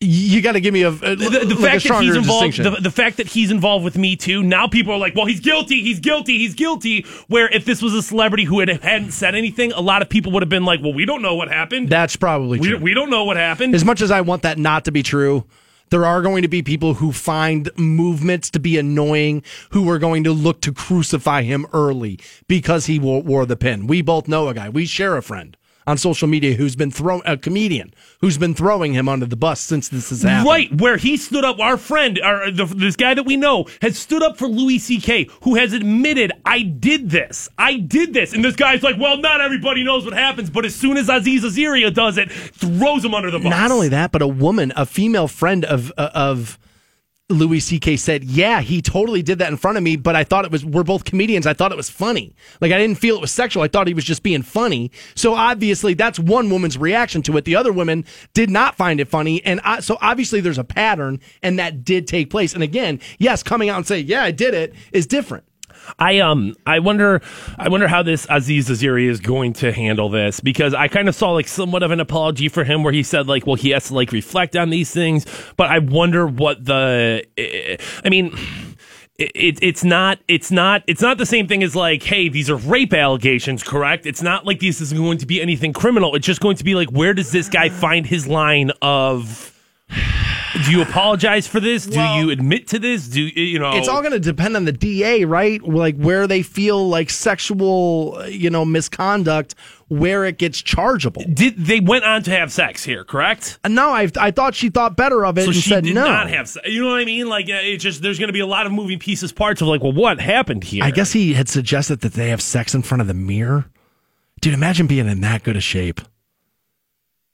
You got to give me a, a The, the like fact that he's involved, the, the fact that he's involved with Me Too, now people are like, well, he's guilty, he's guilty, he's guilty. Where if this was a celebrity who had, hadn't said anything, a lot of people would have been like, well, we don't know what happened. That's probably we, true. we don't know what happened. as much as I want that not to be true, there are going to be people who find movements to be annoying who are going to look to crucify him early because he wore, wore the pin. We both know a guy. We share a friend on social media who's been thrown a comedian who's been throwing him under the bus since this has happened. Right, where he stood up, our friend, our, the, this guy that we know, has stood up for Louis C.K., who has admitted, I did this. I did this. And this guy's like, well, not everybody knows what happens, but as soon as Aziz Ansari does it, throws him under the bus. Not only that, but a woman, a female friend of uh, of Louis C.K. said, "Yeah, he totally did that in front of me, but I thought it was we're both comedians. I thought it was funny. Like I didn't feel it was sexual. I thought he was just being funny. So obviously, that's one woman's reaction to it. The other women did not find it funny, and I, so obviously there's a pattern, and that did take place. And again, yes, coming out and say, "Yeah, I did it," is different. I um I wonder I wonder how this Aziz Ansari is going to handle this because I kind of saw like somewhat of an apology for him where he said like well he has to like reflect on these things. But I wonder what the I mean it, it's not it's not it's not the same thing as like hey these are rape allegations correct? It's not like this is going to be anything criminal. It's just going to be like where does this guy find his line of do you apologize for this? Do Well- you admit to this? Do you know? It's all going to depend on the DA, right? Like where they feel like sexual, you know, misconduct, where it gets chargeable. Did they went on to have sex here? Correct. Uh, No, I, I thought she thought better of it So and she said did no. not have sex. You know what I mean? Like uh, it's just there's going to be a lot of moving pieces, parts of like, well, what happened here? I guess he had suggested that they have sex in front of the mirror. Dude, imagine being in that good a shape.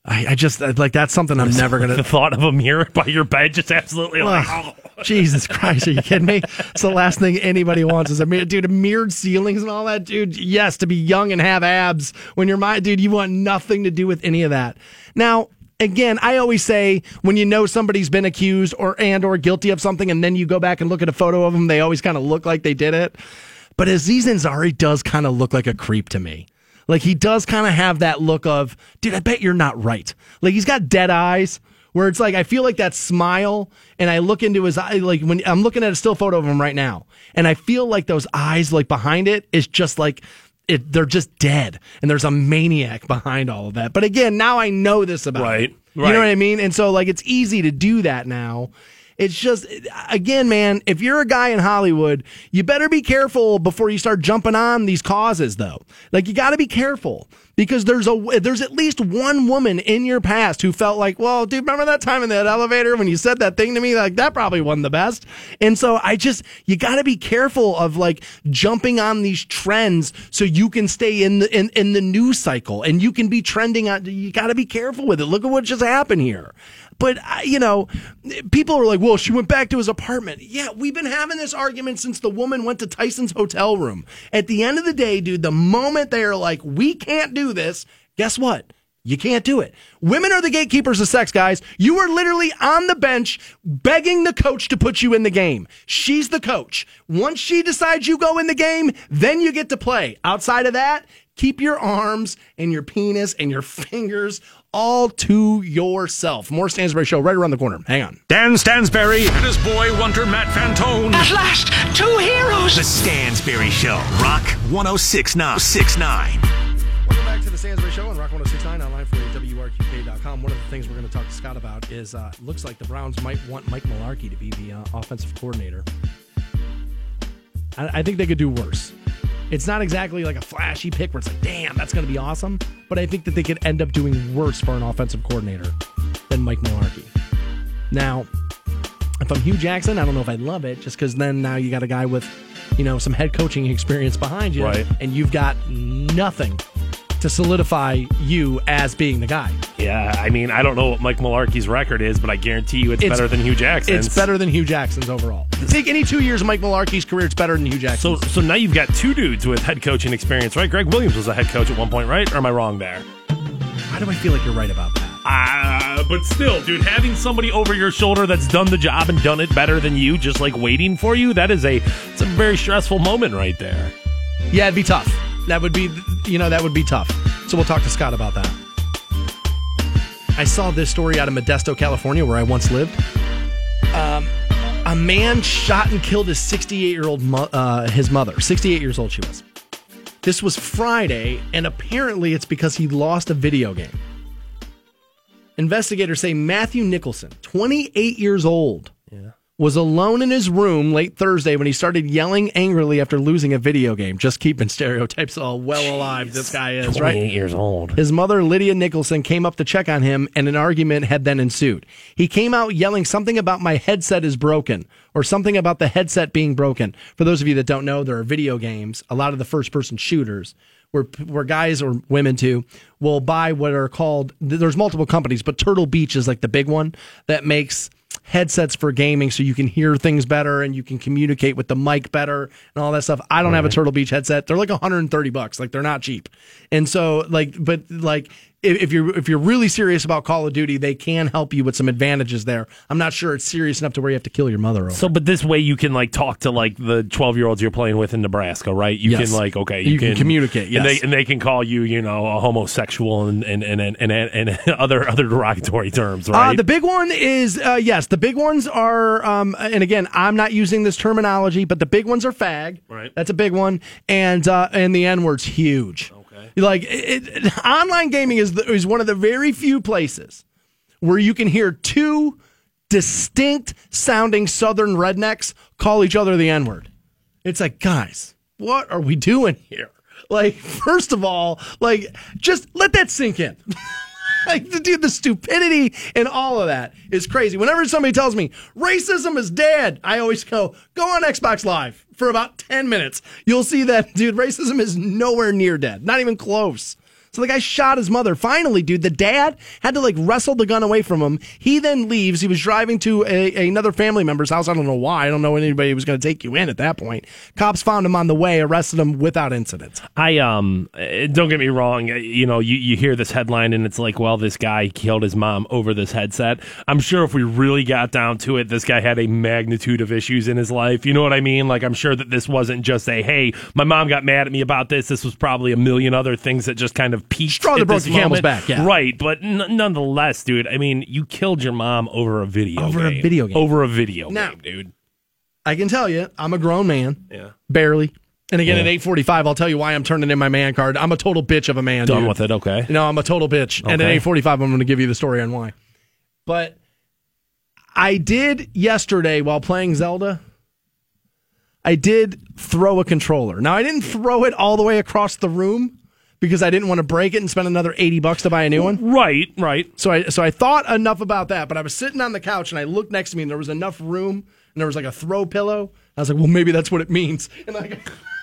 I, I just like that's something I'm never gonna. The thought of a mirror by your bed just absolutely like. Oh. Jesus Christ, are you kidding me? It's the last thing anybody wants is a mirror, dude. Mirrored ceilings and all that, dude. Yes, to be young and have abs when you're my dude, you want nothing to do with any of that. Now, again, I always say when you know somebody's been accused or and or guilty of something, and then you go back and look at a photo of them, they always kind of look like they did it. But Aziz Ansari does kind of look like a creep to me. Like he does kind of have that look of, dude, I bet you're not right. Like he's got dead eyes where it's like I feel like that smile and I look into his eye like when I'm looking at a still photo of him right now and I feel like those eyes like behind it is just like it they're just dead and there's a maniac behind all of that. But again, now I know this about Right, him. You know what I mean? And so like it's easy to do that now. It's just again, man, if you're a guy in Hollywood, you better be careful before you start jumping on these causes though. Like you got to be careful because there's a there's at least one woman in your past who felt like, "Well, dude, remember that time in that elevator when you said that thing to me? Like that probably wasn't the best." And so I just you got to be careful of like jumping on these trends so you can stay in the in, in the news cycle and you can be trending on you got to be careful with it. Look at what just happened here. But you know, people are like, "Well, she went back to his apartment." Yeah, we've been having this argument since the woman went to Tyson's hotel room. At the end of the day, dude, the moment they are like, "We can't do this," guess what? You can't do it. Women are the gatekeepers of sex, guys. You are literally on the bench begging the coach to put you in the game. She's the coach. Once she decides you go in the game, then you get to play. Outside of that, keep your arms and your penis and your fingers all to yourself. More Stansbury Show right around the corner. Hang on. Dan Stansbury and his boy wonder Matt Fantone. At last, two heroes. The Stansbury Show. Rock 1069. 69. Welcome back to the Stansbury Show on Rock 1069 online for WRQK.com. One of the things we're going to talk to Scott about is uh, looks like the Browns might want Mike Mularkey to be the uh, offensive coordinator. I, I think they could do worse. It's not exactly like a flashy pick where it's like, damn, that's going to be awesome. But I think that they could end up doing worse for an offensive coordinator than Mike Mularkey. Now, if I'm Hue Jackson, I don't know if I'd love it just because then now you got a guy with, you know, some head coaching experience behind you. Right. And you've got nothing to solidify you as being the guy. Yeah, I mean, I don't know what Mike Mularkey's record is, but I guarantee you it's, It's- better than Hue Jackson's. It's better than Hue Jackson's overall. Take any two years of Mike Mularkey's career, it's better than Hue So, Jackson's. so now you've got two dudes with head coaching experience, right? Gregg Williams was a head coach at one point, right? Or am I wrong there? Why do I feel like you're right about that? Uh, but still, dude, having somebody over your shoulder that's done the job and done it better than you, just like waiting for you, that is a it's a very stressful moment right there. Yeah, it'd be tough. That would be, you know, that would be tough. So we'll talk to Scott about that. I saw this story out of Modesto, California, where I once lived. Um, a man shot and killed his 68 year old mo- uh, his mother. 68 years old she was. This was Friday, and apparently it's because he lost a video game. Investigators say Matthew Nicholson, 28 years old, was alone in his room late Thursday when he started yelling angrily after losing a video game. Just keeping stereotypes all well alive. This guy is right. 28 years old. His mother, Lydia Nicholson, came up to check on him, and an argument had then ensued. He came out yelling something about my headset is broken, or something about the headset being broken. For those of you that don't know, there are video games, a lot of the first person shooters, where, where guys or women too will buy what are called, there's multiple companies, but Turtle Beach is like the big one that makes headsets for gaming so you can hear things better and you can communicate with the mic better and all that stuff. I don't have a Turtle Beach headset. They're like 130 bucks. Like they're not cheap. And so like but like if, if you're if you're really serious about Call of Duty, they can help you with some advantages there. I'm not sure it's serious enough to where you have to kill your mother over. So, but this way you can like talk to like the twelve year olds you're playing with in Nebraska, right? You Yes. can like okay, You can communicate, and they and they can call you, you know, a homosexual and and and and, and, and other other derogatory terms, right? Uh, the big one is uh, yes, the big ones are, um, and again, I'm not using this terminology, but the big ones are fag. Right. That's a big one, and uh, and the N word's huge. Okay. Like it, it- online gaming is the, is one of the very few places where you can hear two distinct sounding Southern rednecks call each other the N word. It's like, guys, what are we doing here? Like, first of all, like, just let that sink in. like, dude, the stupidity and all of that is crazy. Whenever somebody tells me racism is dead, I always go, go on Xbox Live for about 10 minutes. You'll see that, dude, racism is nowhere near dead, not even close. So the guy shot his mother. Finally, dude, the dad had to like wrestle the gun away from him. He then leaves. He was driving to a, another family member's house. I don't know why. I don't know anybody was going to take you in at that point. Cops found him on the way, arrested him without incident. I um eh, don't get me wrong, eh, you know, you, you hear this headline and it's like, well, this guy killed his mom over this headset. I'm sure if we really got down to it, this guy had a magnitude of issues in his life. You know what I mean? Like I'm sure that this wasn't just a hey, my mom got mad at me about this. This was probably a million other things that just kind of peaked. Straw that at broke this the camel's moment. back, yeah. Right, but n- nonetheless, dude, I mean, you killed your mom over a video Over a video game. Over a video Now- game, dude. I can tell you, I'm a grown man. Yeah. Barely. And again, Yeah. at 845, I'll tell you why I'm turning in my man card. I'm a total bitch of a man. Done dude. with it, okay. No, I'm a total bitch. And at 845, I'm going to give you the story on why. But I did yesterday while playing Zelda, I did throw a controller. Now, I didn't throw it all the way across the room because I didn't want to break it and spend another 80 bucks to buy a new one. Right, right. So I so I thought enough about that, but I was sitting on the couch and I looked next to me and there was enough room and there was like a throw pillow. I was like, well, maybe that's what it means. And I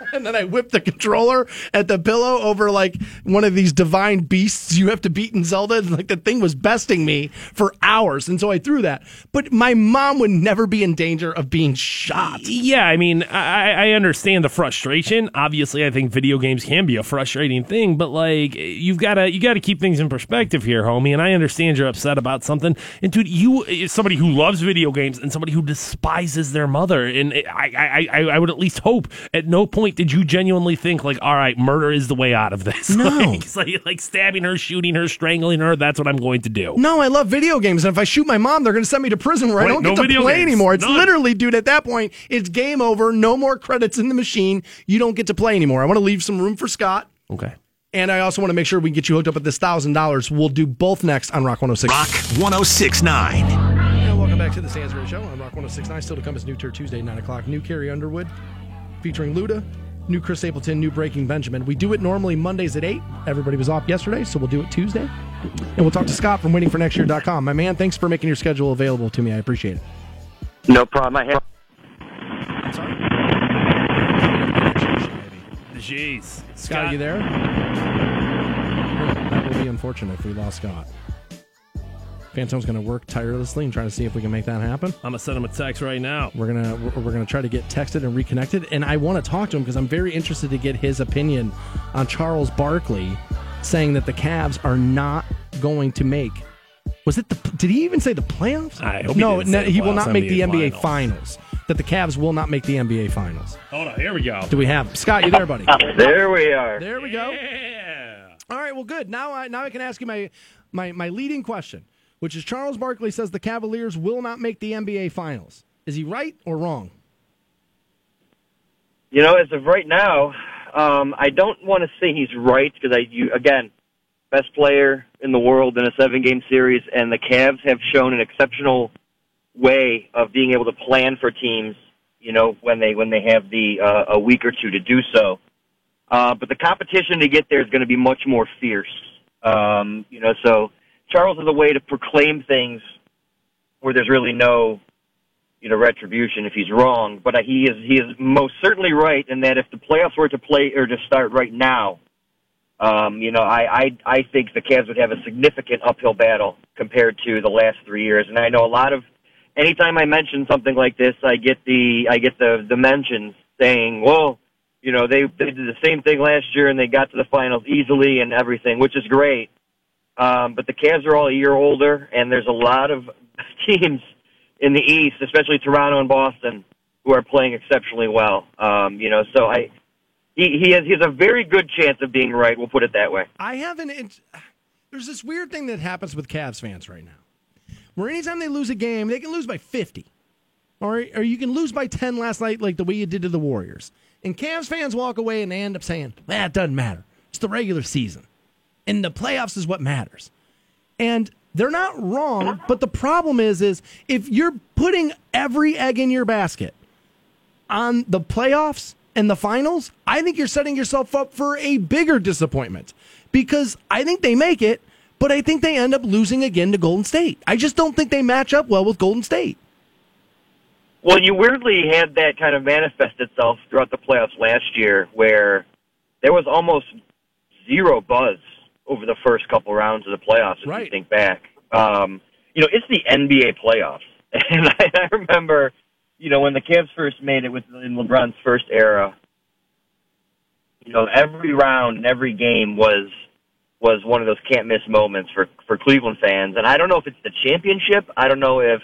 and then I whipped the controller at the pillow over like one of these divine beasts you have to beat in Zelda. And like the thing was besting me for hours. And so I threw that. But my mom would never be in danger of being shot. Yeah, I mean, I, I understand the frustration. Obviously, I think video games can be a frustrating thing, but like you've got to you got to keep things in perspective here, homie. And I understand you're upset about something. And dude, you somebody who loves video games and somebody who despises their mother. And I I, I, I would at least hope at no point did you genuinely think like, all right, murder is the way out of this. No. like, it's like, like stabbing her, shooting her, strangling her. That's what I'm going to do. No, I love video games, and if I shoot my mom, they're going to send me to prison where I don't no get to video play games. anymore. It's None. literally, dude. At that point, it's game over. No more credits in the machine. You don't get to play anymore. I want to leave some room for Scott, Okay. and I also want to make sure we get you hooked up with this thousand dollars. We'll do both next on Rock 106. Rock 1069. And welcome back to the Stansbury Show on Rock 1069. Still to come is New Turd Tuesday, 9 o'clock. New Carrie Underwood featuring Luda. New Chris Stapleton, new Breaking Benjamin. We do it normally Mondays at 8. Everybody was off yesterday, so we'll do it Tuesday. And we'll talk to Scott from waitingfornextyear.com. My man, thanks for making your schedule available to me. I appreciate it. No problem. I have. I'm sorry? Jeez. Scott, you there? That will be unfortunate if we lost Scott. Fantone's going to work tirelessly and try to see if we can make that happen. I'm gonna send him a text right now. We're gonna we're we're gonna try to get texted and reconnected, and I want to talk to him because I'm very interested to get his opinion on Charles Barkley saying that the Cavs are not going to make. Was it the? Did he even say the playoffs? I hope he no, didn't no, say the he will not make the NBA NBA finals. That the Cavs will not make the NBA finals. Hold on, here we go. Do we have Scott? You there, buddy? There we are. There we go. Yeah. All right, well, good. Now I now I can ask you my my my leading question, which is Charles Barkley says the Cavaliers will not make the NBA finals. Is he right or wrong? You know, as of right now, um, I don't want to say he's right because I, you, again, best player in the world in a seven-game series, and the Cavs have shown an exceptional way of being able to plan for teams. You know, when they when they have the uh, a week or two to do so. Uh, but the competition to get there is going to be much more fierce. Um, you know, so Charles is a way to proclaim things where there's really no you know retribution if he's wrong. But he is he is most certainly right in that if the playoffs were to play or to start right now, um, you know I, I I think the Cavs would have a significant uphill battle compared to the last three years. And I know a lot of anytime I mention something like this, I get the I get the the mentions saying, well. You know they they did the same thing last year and they got to the finals easily and everything, which is great. Um, but the Cavs are all a year older, and there's a lot of teams in the East, especially Toronto and Boston, who are playing exceptionally well. Um, you know, so I he he has he has a very good chance of being right. We'll put it that way. I haven't. It, there's this weird thing that happens with Cavs fans right now, where anytime they lose a game, they can lose by 50, or or you can lose by 10 last night, like the way you did to the Warriors. And Cavs fans walk away and they end up saying, "That doesn't matter. It's the regular season, and the playoffs is what matters." And They're not wrong, but the problem is is if you're putting every egg in your basket on the playoffs and the finals, I think you're setting yourself up for a bigger disappointment because I think they make it, but I think they end up losing again to Golden State. I just don't think they match up well with Golden State. Well, you weirdly had that kind of manifest itself throughout the playoffs last year, where there was almost zero buzz over the first couple rounds of the playoffs. If Right. you think back, um, you know, it's the NBA playoffs, and I, I remember, you know, when the Cavs first made it with in LeBron's first era. You know, every round and every game was was one of those can't miss moments for for Cleveland fans, and I don't know if it's the championship. I don't know if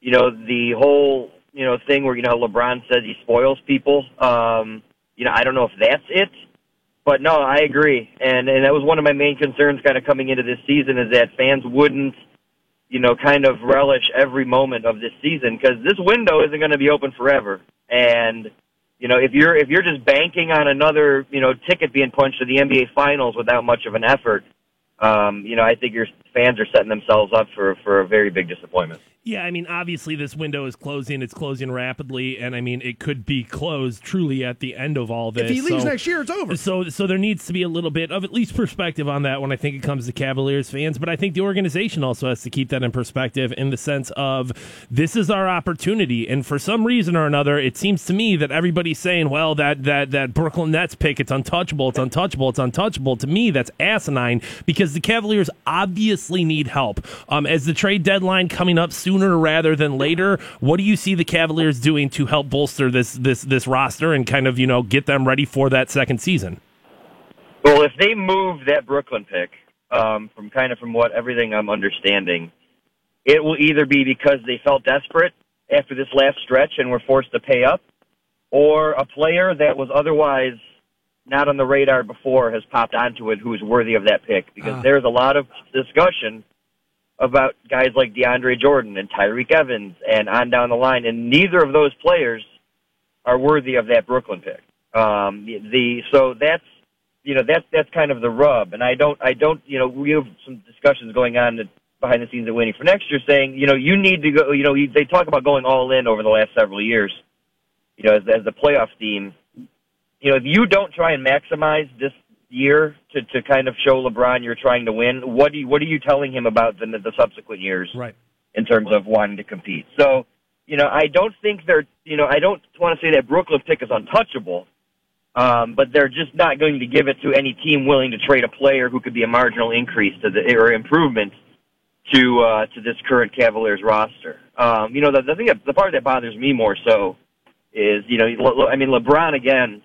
you know the whole you know thing where you know LeBron says he spoils people. Um, you know, I don't know if that's it, but no, I agree, and and that was one of my main concerns kind of coming into this season is that fans wouldn't you know kind of relish every moment of this season because this window isn't going to be open forever, and you know if you're if you're just banking on another you know ticket being punched to the NBA Finals without much of an effort. Um, you know, I think your fans are setting themselves up for for a very big disappointment. Yeah, I mean, obviously this window is closing. It's closing rapidly, and I mean, it could be closed truly at the end of all this. If he leaves so, next year, it's over. So, so there needs to be a little bit of at least perspective on that when I think it comes to Cavaliers fans. But I think the organization also has to keep that in perspective in the sense of this is our opportunity, and for some reason or another, it seems to me that everybody's saying, "Well, that that that Brooklyn Nets pick, it's untouchable, it's untouchable, it's untouchable." To me, that's asinine because the Cavaliers obviously need help. Um, as the trade deadline coming up sooner rather than later, what do you see the Cavaliers doing to help bolster this this this roster and kind of you know get them ready for that second season? Well, if they move that Brooklyn pick, um, from kind of from what everything I'm understanding, it will either be because they felt desperate after this last stretch and were forced to pay up, or a player that was otherwise not on the radar before has popped onto it who is worthy of that pick. Because Ah. there's a lot of discussion about guys like DeAndre Jordan and Tyreke Evans and on down the line, and neither of those players are worthy of that Brooklyn pick. Um, the, so that's you know that's that's kind of the rub, and I don't I don't you know we have some discussions going on that- behind the scenes at Waiting for Next Year, saying you know you need to go you know they talk about going all in over the last several years, you know as, as the playoff team, you know if you don't try and maximize this year to to kind of show LeBron you're trying to win, what do you what are you telling him about the the subsequent years? Right. in terms of wanting to compete. So, you know, I don't think they're, you know, I don't want to say that Brooklyn pick is untouchable, um, but they're just not going to give it to any team willing to trade a player who could be a marginal increase to the or improvement to uh, to this current Cavaliers roster. Um, you know, the, the thing, that, the part that bothers me more so is, you know, I mean, LeBron again,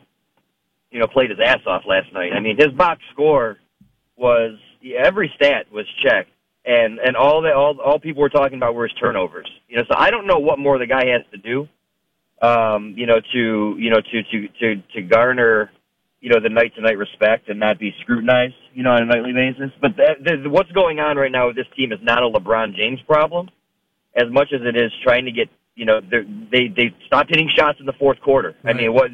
you know, played his ass off last night. I mean, his box score was every stat was checked, and and all that all all people were talking about were his turnovers. You know, so I don't know what more the guy has to do, um, you know, to you know to to to to garner, you know, the night to night respect and not be scrutinized, you know, on a nightly basis. But that, the, what's going on right now with this team is not a LeBron James problem, as much as it is trying to get, you know, they're, they they stopped hitting shots in the fourth quarter. I mean, what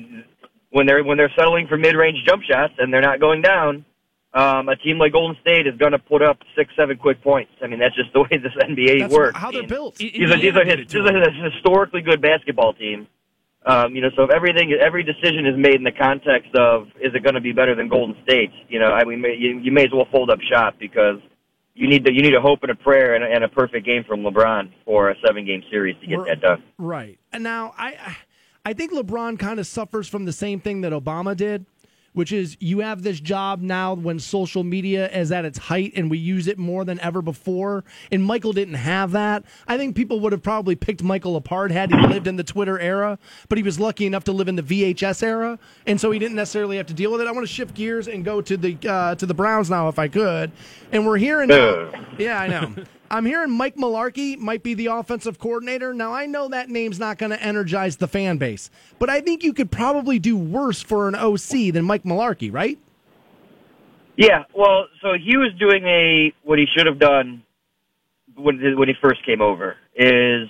when they're when they're settling for mid range jump shots and they're not going down um, a team like Golden State is going to put up six, seven quick points. I mean, that's just the way this NBA That's works. how they're built. It- These are, these are, his, these are a historically good basketball team. Um, you know, so if everything, every decision is made in the context of is it going to be better than Golden State? You know, I mean, you, you may as well fold up shop because you need to, you need a hope and a prayer and a, and a perfect game from LeBron for a seven game series to get We're- that done. Right. And now I I- I think LeBron kind of suffers from the same thing that Obama did, which is you have this job now when social media is at its height and we use it more than ever before. And Michael didn't have that. I think people would have probably picked Michael apart had he lived in the Twitter era, but he was lucky enough to live in the VHS era, and so he didn't necessarily have to deal with it. I want to shift gears and go to the uh, to the Browns now if I could. And we're hearing Ugh. yeah, I know. I'm hearing Mike Mularkey might be the offensive coordinator. Now, I know that name's not going to energize the fan base, but I think you could probably do worse for an OC than Mike Mularkey, right? Yeah, well, so he was doing a what he should have done when when he first came over is,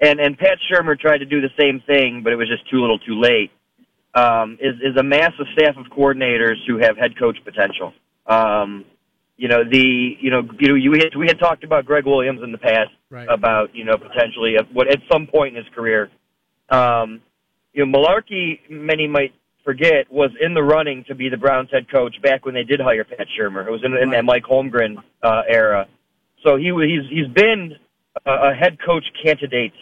and and Pat Shurmur tried to do the same thing, but it was just too little, too late. Um, is is a massive staff of coordinators who have head coach potential. Um, you know the you know you know you had, we had talked about Gregg Williams in the past Right. about you know potentially at what at some point in his career. Um, you know, Mularkey, many might forget, was in the running to be the Browns head coach back when they did hire Pat Shurmur. It was in, in that Mike Holmgren uh, era. So he he's he's been a, a head coach candidate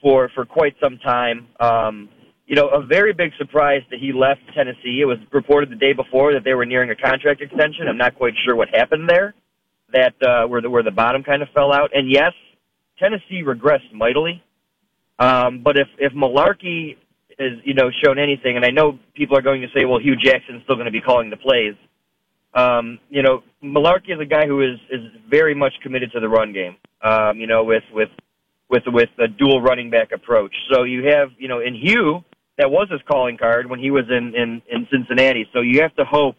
for for quite some time. Um, you know, a very big surprise that he left Tennessee. It was reported the day before that they were nearing a contract extension. I'm not quite sure what happened there. That uh, where the where the bottom kind of fell out. And yes, Tennessee regressed mightily. Um, but if if Mularkey is you know shown anything, and I know people are going to say, well, Hue Jackson's still going to be calling the plays. Um, you know, Mularkey is a guy who is is very much committed to the run game. Um, you know, with with with with a dual running back approach. So you have you know in Hue that was his calling card when he was in in in Cincinnati. So you have to hope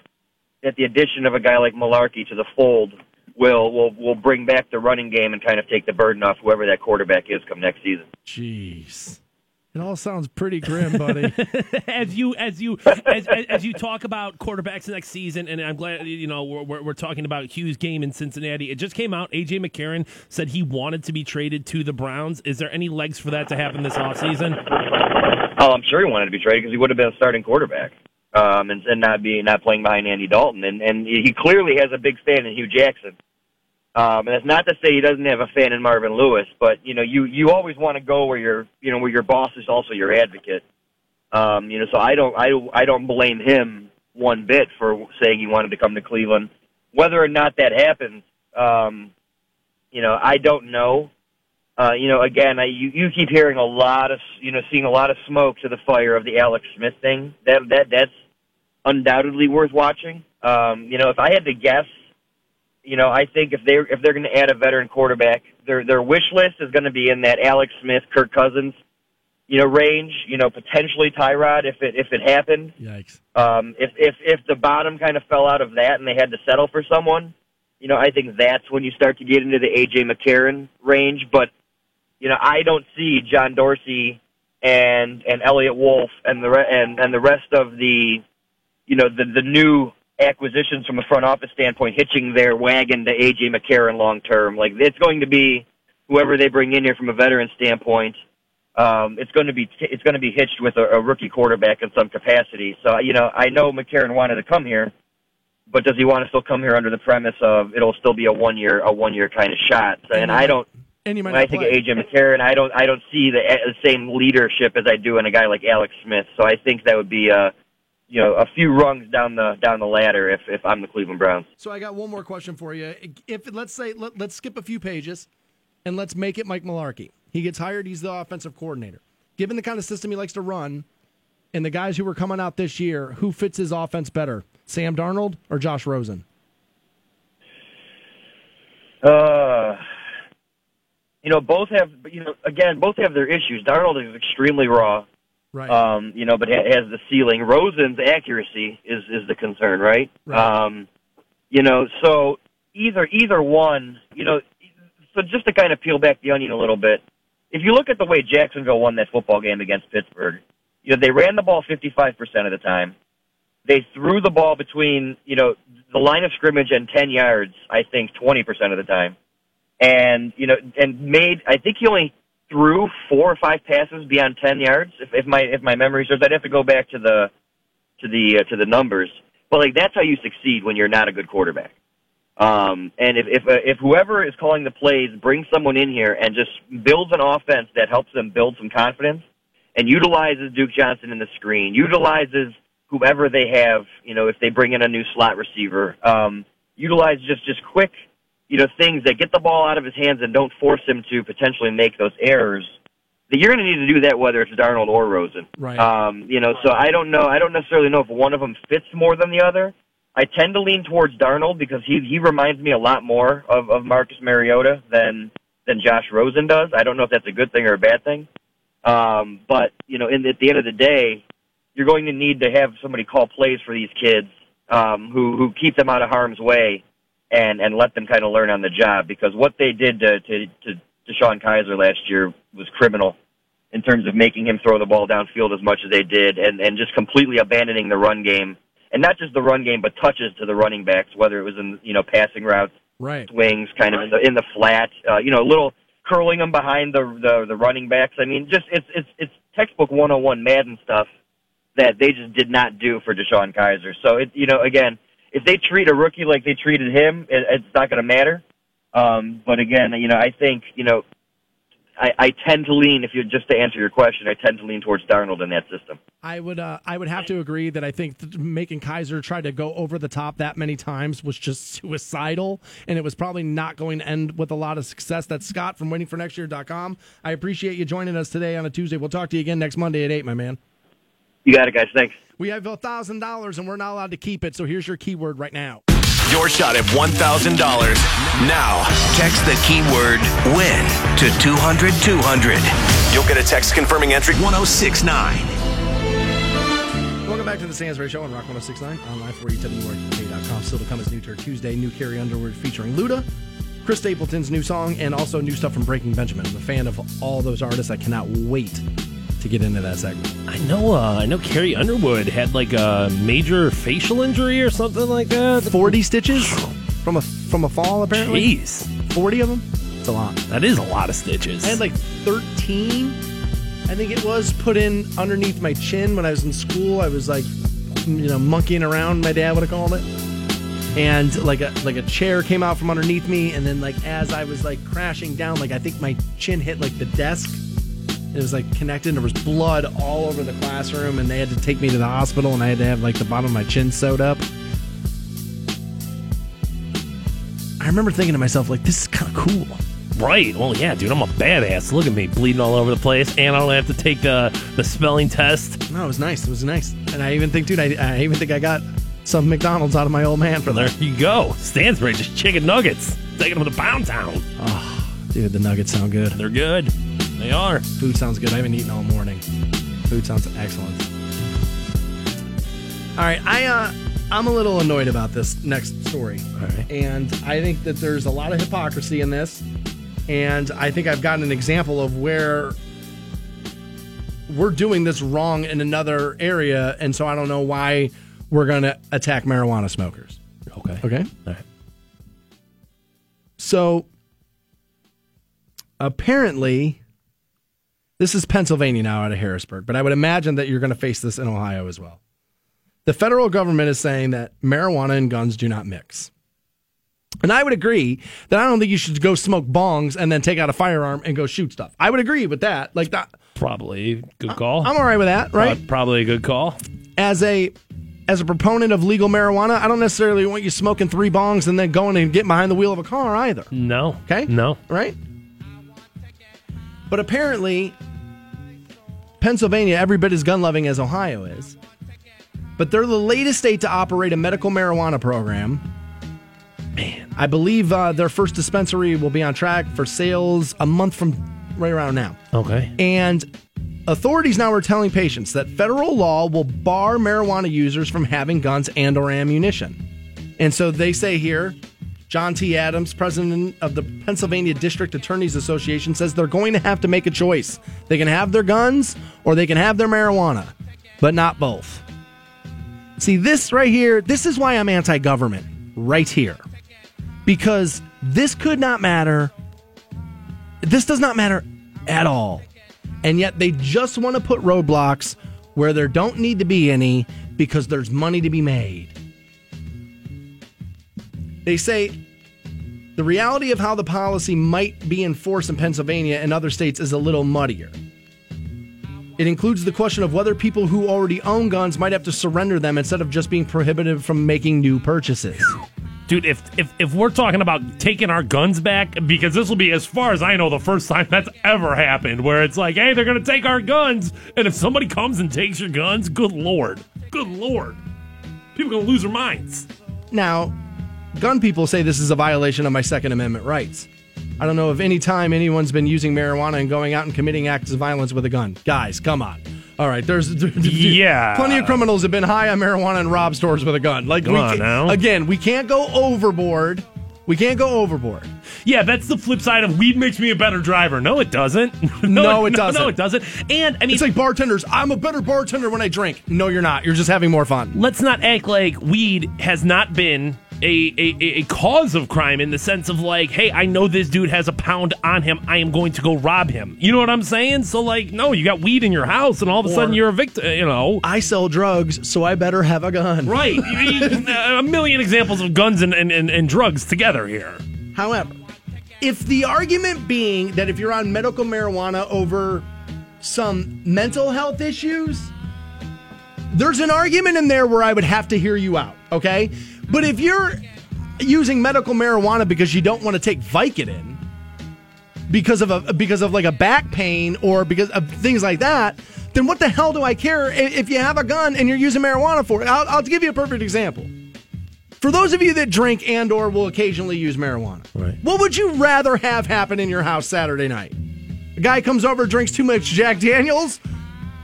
that the addition of a guy like Mularkey to the fold will will will bring back the running game and kind of take the burden off whoever that quarterback is come next season. Jeez. It all sounds pretty grim, buddy. as you as you as, as, as you talk about quarterbacks next season, and I'm glad you know we're, we're, we're talking about Hue's game in Cincinnati. It just came out. AJ McCarron said he wanted to be traded to the Browns. Is there any legs for that to happen this offseason? Oh, I'm sure he wanted to be traded because he would have been a starting quarterback, um, and, and not be not playing behind Andy Dalton. And and he clearly has a big fan in Hue Jackson. Um, and that's not to say he doesn't have a fan in Marvin Lewis, but you know, you you always want to go where your you know where your boss is also your advocate. Um, you know, so I don't I I don't blame him one bit for saying he wanted to come to Cleveland. Whether or not that happens, um, you know, I don't know. Uh, you know, again, I, you you keep hearing a lot of you know seeing a lot of smoke to the fire of the Alex Smith thing. That that that's undoubtedly worth watching. Um, you know, if I had to guess, you know, I think if they are if they're going to add a veteran quarterback, their their wish list is going to be in that Alex Smith, Kirk Cousins, you know, range. You know, potentially Tyrod if it if it happened. Yikes. Um, if if if the bottom kind of fell out of that and they had to settle for someone, you know, I think that's when you start to get into the AJ McCarron range. But you know, I don't see John Dorsey and and Eliot Wolf and the re- and and the rest of the you know the the new acquisitions from a front office standpoint hitching their wagon to AJ McCarron long term. Like it's going to be whoever they bring in here from a veteran standpoint. Um, it's going to be it's going to be hitched with a, a rookie quarterback in some capacity. So you know, I know McCarron wanted to come here, but does he want to still come here under the premise of it'll still be a one year a one year kind of shot? And I don't. And you might When I think play. of AJ McCarron, I don't I don't see the, the same leadership as I do in a guy like Alex Smith. So I think that would be a you know a few rungs down the down the ladder if if I'm the Cleveland Browns. So I got one more question for you. If let's say let, let's skip a few pages, and let's make it Mike Mularkey. He gets hired. He's the offensive coordinator. Given the kind of system he likes to run, and the guys who were coming out this year, who fits his offense better, Sam Darnold or Josh Rosen? Uh, you know, both have you know again both have their issues. Darnold is extremely raw. Right. um, you know, but ha- has the ceiling. Rosen's accuracy is is the concern, right? Right. Um, you know, so either either one, you know, so just to kind of peel back the onion a little bit, if you look at the way Jacksonville won that football game against Pittsburgh, you know, they ran the ball 55% of the time. They threw the ball between, you know, the line of scrimmage and 10 yards, I think 20% of the time. And, you know, and made, I think he only threw four or five passes beyond 10 yards. If, if my, if my memory serves, I'd have to go back to the, to the, uh, to the numbers. But like, that's how you succeed when you're not a good quarterback. Um, and if if, uh, if whoever is calling the plays brings someone in here and just builds an offense that helps them build some confidence and utilizes Duke Johnson in the screen, utilizes whoever they have, you know, if they bring in a new slot receiver, um, utilize just just quick, you know, things that get the ball out of his hands and don't force him to potentially make those errors. That you're going to need to do that whether it's Darnold or Rosen. Right. Um, you know, so I don't know. I don't necessarily know if one of them fits more than the other. I tend to lean towards Darnold because he he reminds me a lot more of, of Marcus Mariota than than Josh Rosen does. I don't know if that's a good thing or a bad thing. Um, but you know, in, at the end of the day, you're going to need to have somebody call plays for these kids um, who who keep them out of harm's way and and let them kind of learn on the job because what they did to to to, to Sean Kizer last year was criminal in terms of making him throw the ball downfield as much as they did and and just completely abandoning the run game and not just the run game, but touches to the running backs, whether it was in you know passing routes, Right. swings, kind of in the in the flat, uh, you know, a little curling them behind the, the the running backs. I mean, just it's it's it's textbook 101 Madden stuff that they just did not do for DeShone Kizer. So it you know again, if they treat a rookie like they treated him, it, it's not going to matter. Um, but again, you know, I think you know. I, I tend to lean, if you just to answer your question, I tend to lean towards Darnold in that system. I would uh, I would have to agree that I think th- making Kizer try to go over the top that many times was just suicidal, and it was probably not going to end with a lot of success. That's Scott from waitingfornextyear.com. I appreciate you joining us today on a Tuesday. We'll talk to you again next Monday at eight, my man. You got it, guys. Thanks. We have a thousand dollars, and we're not allowed to keep it. So here's your keyword right now. Your shot at $1,000. Now, text the keyword WIN to 200 200. You'll get a text confirming entry 1069. Welcome back to the Stansbury Show on Rock 1069 online for WRQK.com. Still to come is New Turd Tuesday, new Carrie Underwood featuring Luda, Chris Stapleton's new song, and also new stuff from Breaking Benjamin. I'm a fan of all those artists. I cannot wait to get into that segment. I know. Uh, I know. Carrie Underwood had like a major facial injury or something like that. 40 stitches from a from a fall, apparently. Jeez, 40 of them? It's a lot. that is a lot of stitches. I had like 13, I think it was, put in underneath my chin when I was in school. I was like, you know, monkeying around, my dad would have called it. And like a like a chair came out from underneath me, and then like as I was like crashing down, like I think my chin hit like the desk. It was like connected, and there was blood all over the classroom, and they had to take me to the hospital, and I had to have like the bottom of my chin sewed up. I remember thinking to myself, like, this is kind of cool. Right. Well, yeah, dude, I'm a badass. Look at me, bleeding all over the place, and I don't have to take the the spelling test. No, it was nice. It was nice. And I even think, dude, I, I even think I got some McDonald's out of my old man for There that. you go. Stansbury, just chicken nuggets. Taking them to Pound Town. Oh, dude, the nuggets sound good. They're good. They are. Food sounds good. I haven't eaten all morning. Food sounds excellent. All right, I uh, I'm a little annoyed about this next story, right. and I think that there's a lot of hypocrisy in this, and I think I've gotten an example of where we're doing this wrong in another area, and so I don't know why we're going to attack marijuana smokers. Okay. Okay. All right. So apparently, this is Pennsylvania now out of Harrisburg, but I would imagine that you're going to face this in Ohio as well. The federal government is saying that marijuana and guns do not mix. And I would agree that I don't think you should go smoke bongs and then take out a firearm and go shoot stuff. I would agree with that. Like that, Probably good call. I'm all right with that, right? Uh, probably a good call. as a as a proponent of legal marijuana, I don't necessarily want you smoking three bongs and then going and getting behind the wheel of a car either. No. Okay? No. Right? But apparently, Pennsylvania, every bit as gun loving as Ohio is. But they're the latest state to operate a medical marijuana program. Man, I believe uh, their first dispensary will be on track for sales a month from right around now. Okay. And authorities now are telling patients that federal law will bar marijuana users from having guns and or ammunition. And so they say here, John T. Adams, president of the Pennsylvania District Attorneys Association, says they're going to have to make a choice. They can have their guns or they can have their marijuana, but not both. See, this right here, this is why I'm anti government, right here. Because this could not matter. This does not matter at all. And yet they just want to put roadblocks where there don't need to be any because there's money to be made. They say the reality of how the policy might be enforced in Pennsylvania and other states is a little muddier. It includes the question of whether people who already own guns might have to surrender them instead of just being prohibited from making new purchases. Dude, if, if if we're talking about taking our guns back, because this will be, as far as I know, the first time that's ever happened, where it's like, hey, they're gonna take our guns, and if somebody comes and takes your guns, good lord, good lord, people gonna lose their minds. Now, gun people say this is a violation of my Second Amendment rights. I don't know if any time anyone's been using marijuana and going out and committing acts of violence with a gun. Guys, come on. All right, there's Yeah. plenty of criminals have been high on marijuana and robbed stores with a gun. Like Come we on now. again, we can't go overboard. We can't go overboard. Yeah, that's the flip side of weed makes me a better driver. No, it doesn't. No, it doesn't. No, it doesn't. And I mean, It's like bartenders. I'm a better bartender when I drink. No, you're not. You're just having more fun. let's not act like weed has not been a, a, a cause of crime in the sense of like, hey, I know this dude has a pound on him. I am going to go rob him. You know what I'm saying? So like, no, you got weed in your house, and all of a Or- sudden you're a victim. Uh, you know. I sell drugs, so I better have a gun. Right. You- uh, a million examples of guns and, and, and, and drugs together here. However, if the argument being that if you're on medical marijuana over some mental health issues, there's an argument in there where I would have to hear you out, okay? But if you're using medical marijuana because you don't want to take Vicodin because of a because of like a back pain or because of things like that, then what the hell do I care if you have a gun and you're using marijuana for it? I'll, I'll give you a perfect example. For those of you that drink and or will occasionally use marijuana, Right. what would you rather have happen in your house Saturday night? A guy comes over, drinks too much Jack Daniels.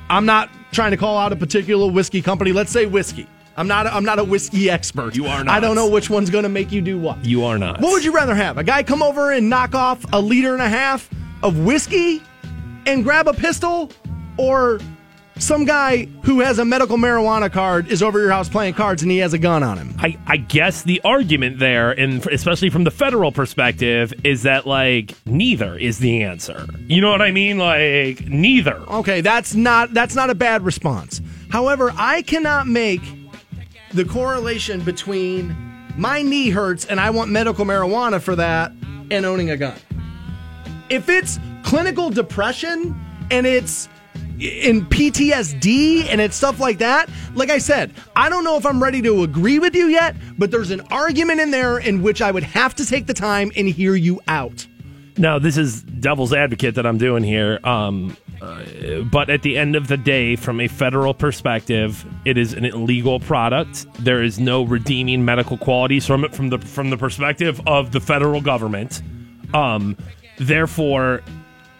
I'm not trying to call out a particular whiskey company. Let's say whiskey. I'm not. I'm not a whiskey expert. You are not. I don't know which one's going to make you do what. You are not. What would you rather have? A guy come over and knock off a liter and a half of whiskey and grab a pistol, or some guy who has a medical marijuana card is over your house playing cards and he has a gun on him? I, I guess the argument there, and especially from the federal perspective, is that like neither is the answer. You know what I mean? Like neither. Okay, that's not that's not a bad response. However, I cannot make the correlation between my knee hurts and I want medical marijuana for that and owning a gun. If it's clinical depression and it's in PTSD and it's stuff like that, like I said, I don't know if I'm ready to agree with you yet, but there's an argument in there in which I would have to take the time and hear you out. Now, this is devil's advocate that I'm doing here. Um, uh, but at the end of the day, from a federal perspective, it is an illegal product. There is no redeeming medical qualities from it from the from the perspective of the federal government. Um, therefore,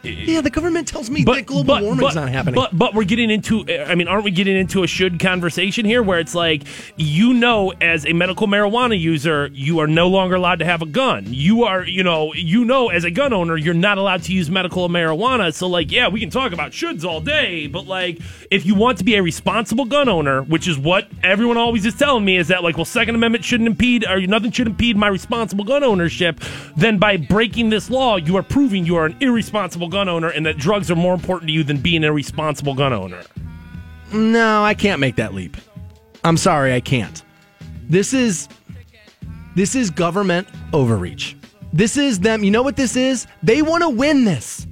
Yeah, the government tells me that global warming's not happening. But but we're getting into I mean, aren't we getting into a should conversation here where it's like you know as a medical marijuana user, you are no longer allowed to have a gun. You are, you know, you know as a gun owner, you're not allowed to use medical marijuana. So like, yeah, we can talk about shoulds all day, but like if you want to be a responsible gun owner, which is what everyone always is telling me is that like, well, second amendment shouldn't impede or nothing should impede my responsible gun ownership, then by breaking this law, you are proving you are an irresponsible gun owner and that drugs are more important to you than being a responsible gun owner. No, I can't make that leap. I'm sorry, I can't. This is this is government overreach. This is them. You know what this is? They want to win this.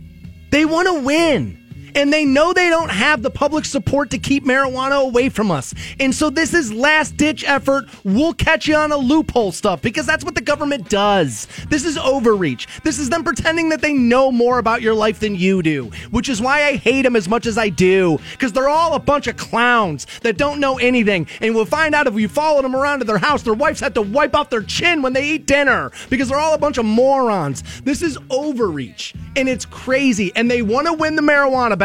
They want to win. And they know they don't have the public support to keep marijuana away from us. And so this is last ditch effort. We'll catch you on a loophole stuff because that's what the government does. This is overreach. This is them pretending that they know more about your life than you do, which is why I hate them as much as I do because they're all a bunch of clowns that don't know anything. And we'll find out if you follow them around to their house, their wives have to wipe off their chin when they eat dinner because they're all a bunch of morons. This is overreach and it's crazy. And they want to win the marijuana battle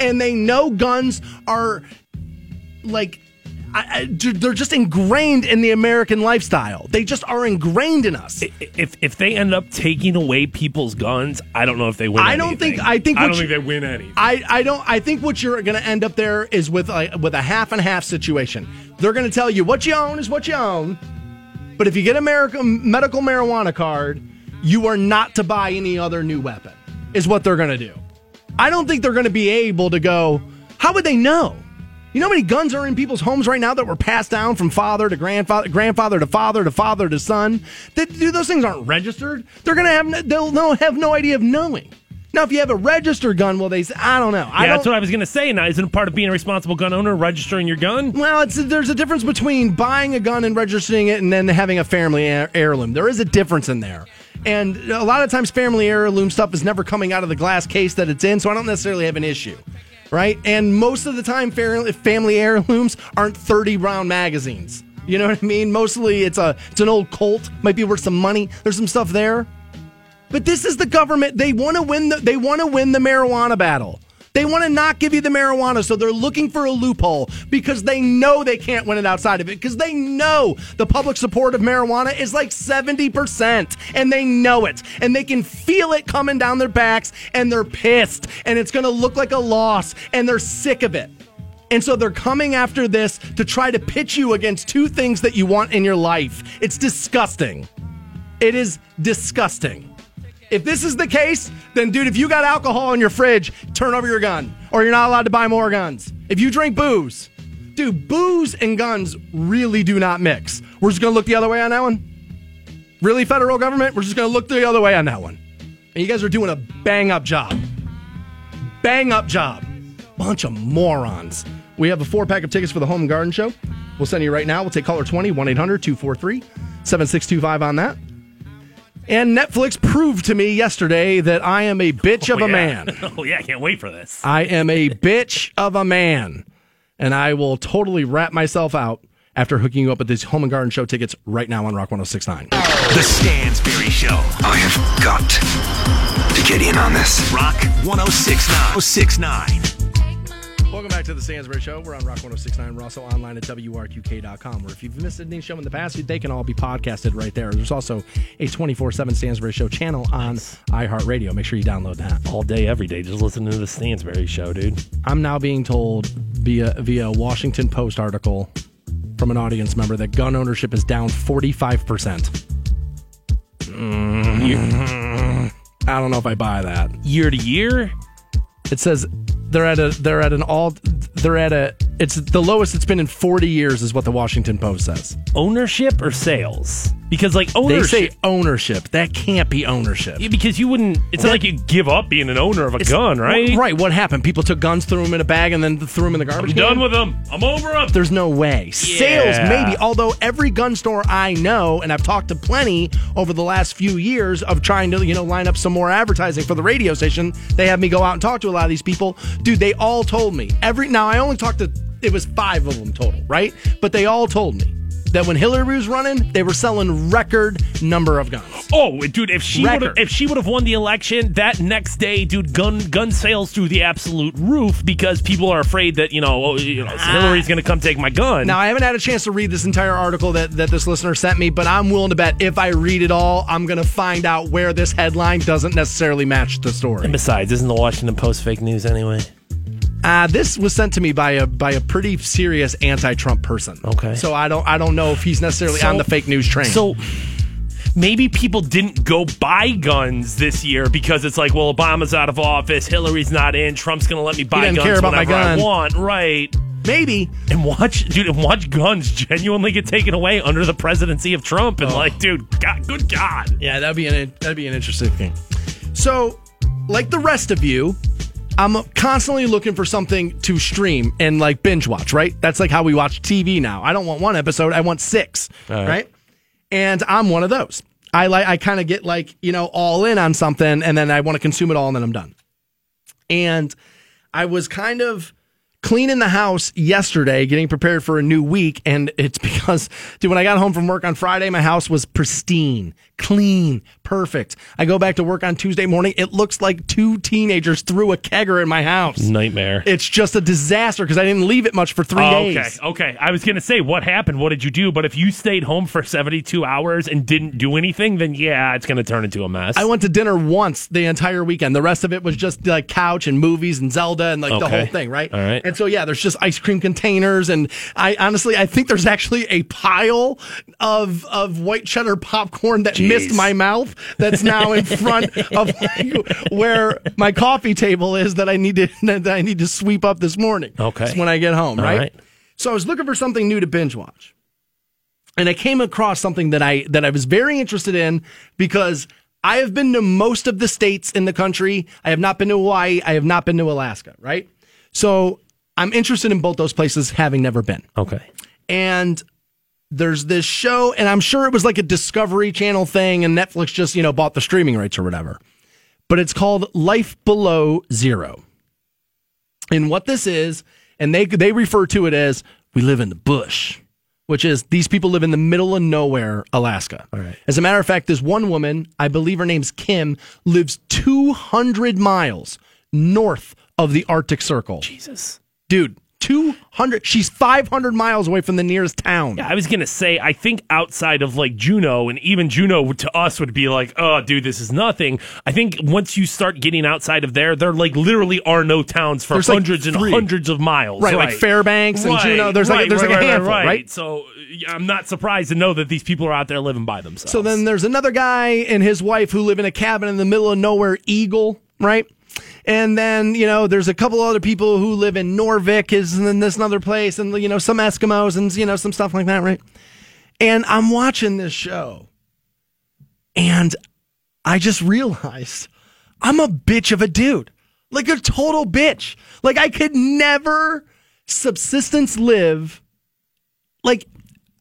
and they know guns are like. I, I- they're just ingrained in the American lifestyle. They just are ingrained in us. If if they end up taking away people's guns, I don't know if they win. I don't anything. think- I think I don't you- think they win any. I, I don't I think what you're going to end up there is with a, with a half and half situation. They're going to tell you what you own is what you own, but if you get a American medical marijuana card, you are not to buy any other new weapon. Is what they're going to do. I don't think they're going to be able to go. How would they know? You know how many guns are in people's homes right now that were passed down from father to grandfather, grandfather to father to father to son? That dude, those things aren't registered. They're gonna have no, they'll, they'll have no idea of knowing. Now, if you have a registered gun, well, they say, I don't know. I yeah, don't, that's what I was going to say. Now, isn't part of being a responsible gun owner registering your gun? Well, it's there's a difference between buying a gun and registering it, and then having a family heirloom. There is a difference in there, and a lot of times, family heirloom stuff is never coming out of the glass case that it's in, so I don't necessarily have an issue, right? And most of the time, family heirlooms aren't thirty round magazines. You know what I mean? Mostly, it's a it's an old Colt, might be worth some money. There's some stuff there. But this is the government. They want to win the they want to win the marijuana battle. They want to not give you the marijuana, so they're looking for a loophole because they know they can't win it outside of it because they know the public support of marijuana is like 70% and they know it and they can feel it coming down their backs and they're pissed and it's going to look like a loss and they're sick of it. And so they're coming after this to try to pitch you against two things that you want in your life. It's disgusting. It is disgusting. If this is the case, then dude, if you got alcohol in your fridge, turn over your gun, or you're not allowed to buy more guns. If you drink booze, dude, booze and guns really do not mix. We're just gonna look the other way on that one. Really, federal government? We're just gonna look the other way on that one. And you guys are doing a bang up job. Bang up job. Bunch of morons. We have a four pack of tickets for the Home and Garden Show. We'll send you right now. We'll take caller 20, 1 800 243 7625 on that. And Netflix proved to me yesterday that I am a bitch of Oh, a yeah. man. oh yeah, I can't wait for this. I am a bitch of a man. And I will totally wrap myself out after hooking you up with these Home and Garden Show tickets right now on Rock 1069. The Stansbury Show. I have got to get in on this. Rock 1069. 069. Welcome back to the Stansbury Show. We're on Rock 1069. We're also online at WRQK.com, where if you've missed any show in the past, they can all be podcasted right there. There's also a 24 7 Stansbury Show channel on iHeartRadio. Make sure you download that. All day, every day, just listen to the Stansbury show, dude. I'm now being told via via a Washington Post article from an audience member that gun ownership is down 45%. Mm, I don't know if I buy that. Year to year, It says they're at a they're at an all they're at a it's the lowest it's been in 40 years is what the Washington Post says. ownership or sales? Because like ownership They say ownership. That can't be ownership. Yeah, because you wouldn't. It's not like you give up being an owner of a gun, right? Right. What happened? People took guns, threw them in a bag, and then threw them in the garbage I'm can? done with them. I'm over them. There's no way. Sales, maybe. Although every gun store I know, and I've talked to plenty over the last few years of trying to, you know, line up some more advertising for the radio station, they have me go out and talk to a lot of these people. Dude, they all told me. Every now I only talked to it was five of them total, right? But they all told me that when Hillary was running, they were selling record number of guns. Oh, dude! If she would have, if she would have won the election that next day, dude, gun gun sales through the absolute roof because people are afraid that you know, oh, you know ah. Hillary's going to come take my gun. Now, I haven't had a chance to read this entire article that, that this listener sent me, but I'm willing to bet if I read it all, I'm going to find out where this headline doesn't necessarily match the story. and besides, isn't the Washington Post fake news anyway? Uh, this was sent to me by a by a pretty serious anti-Trump person. Okay. so I don't I don't know if he's necessarily So- on the fake news train. So maybe people didn't go buy guns this year because it's like, well, Obama's out of office, Hillary's not in, Trump's going to let me buy guns care about my whenever I want, right? maybe And watch, dude, and watch guns genuinely get taken away under the presidency of Trump, Oh. and like, dude, God, good God. Yeah, that'd be an that'd be an interesting thing. So, like the rest of you, I'm constantly looking for something to stream and like binge watch. Right? That's like how we watch TV now. I don't want one episode; I want six. right. right? And I'm one of those. I like I kind of get like you know all in on something, and then I want to consume it all, and then I'm done. And I was kind of cleaning the house yesterday, getting prepared for a new week. And it's because, dude, when I got home from work on Friday, my house was pristine, clean, perfect. I go back to work on Tuesday morning. It looks like two teenagers threw a kegger in my house. Nightmare. It's just a disaster because I didn't leave it much for three Oh, okay, days. okay. Okay. I was gonna say, what happened? What did you do? But if you stayed home for seventy-two hours and didn't do anything, then yeah, it's gonna turn into a mess. I went to dinner once the entire weekend. The rest of it was just like couch and movies and Zelda and like the whole thing, right? All right. And so yeah, there's just ice cream containers and I honestly I think there's actually a pile of of white cheddar popcorn that missed my mouth that's now in front of where my coffee table is that I need to that I need to sweep up this morning. Okay. Just when I get home, right? right. So I was looking for something new to binge watch and I came across something that I that I was very interested in because I have been to most of the states in the country. I have not been to Hawaii. I have not been to Alaska. Right. So I'm interested in both those places, having never been. okay. And there's this show, and I'm sure it was like a Discovery Channel thing, and Netflix just you know bought the streaming rights or whatever. But it's called Life Below Zero. And what this is, and they they refer to it as we live in the bush, which is these people live in the middle of nowhere, Alaska. All right. As a matter of fact, this one woman, I believe her name's Kim, lives 200 miles north of the Arctic Circle. Jesus. Dude, 200. She's 500 miles away from the nearest town. Yeah, I was gonna say, I think outside of like Juneau, and even Juneau to us would be like, oh, dude, this is nothing. I think once you start getting outside of there, there like literally are no towns for There's, like, hundreds and hundreds of miles. Right, like Fairbanks and Juneau. There's like- there's like a handful, right? So yeah, I'm not surprised to know that these people are out there living by themselves. So then there's another guy and his wife who live in a cabin in the middle of nowhere, Eagle, right? And then, you know, there's a couple other people who live in Noorvik, is in this another place, and, you know, some Eskimos and, you know, some stuff like that, right? And I'm watching this show, and I just realized I'm a bitch of a dude. Like a total bitch. Like I could never subsistence live like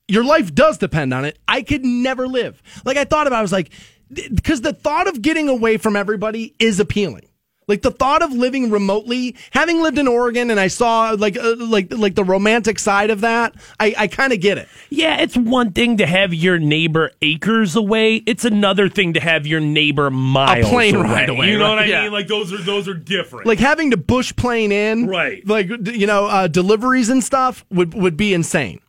your life does depend on it. I could never live. Like I thought about, it, I was like, because the thought of getting away from everybody is appealing. Like the thought of living remotely, having lived in Oregon, and I saw like uh, like like the romantic side of that. I, I kind of get it. Yeah, it's one thing to have your neighbor acres away. It's another thing to have your neighbor miles a plane away. ride away, You know right? what I Yeah. mean? Like those are those are different. Like having to bush plane in, Right. Like you know, uh, deliveries and stuff would would be insane,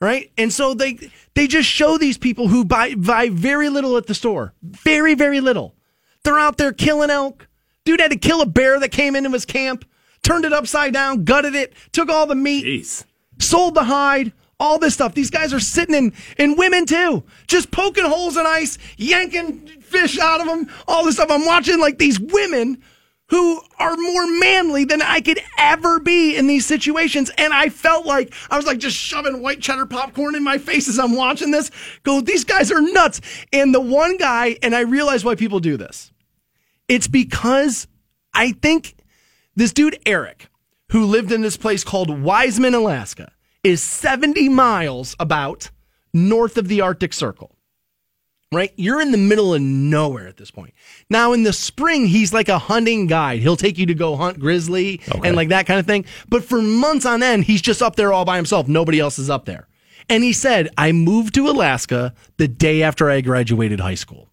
right? And so they they just show these people who buy buy very little at the store, very very little. They're out there killing elk. Dude had to kill a bear that came into his camp, turned it upside down, gutted it, took all the meat, Jeez. sold the hide, all this stuff. These guys are sitting in, and women too, just poking holes in ice, yanking fish out of them, all this stuff. I'm watching like these women who are more manly than I could ever be in these situations. And I felt like I was like just shoving white cheddar popcorn in my face as I'm watching this. Go, these guys are nuts. And the one guy, and I realize why people do this. It's because I think this dude, Eric, who lived in this place called Wiseman, Alaska, is 70 miles about north of the Arctic Circle. Right? You're in the middle of nowhere at this point. Now, in the spring, he's like a hunting guide. He'll take you to go hunt grizzly and like that kind of thing. But for months on end, he's just up there all by himself. Nobody else is up there. And he said, I moved to Alaska the day after I graduated high school.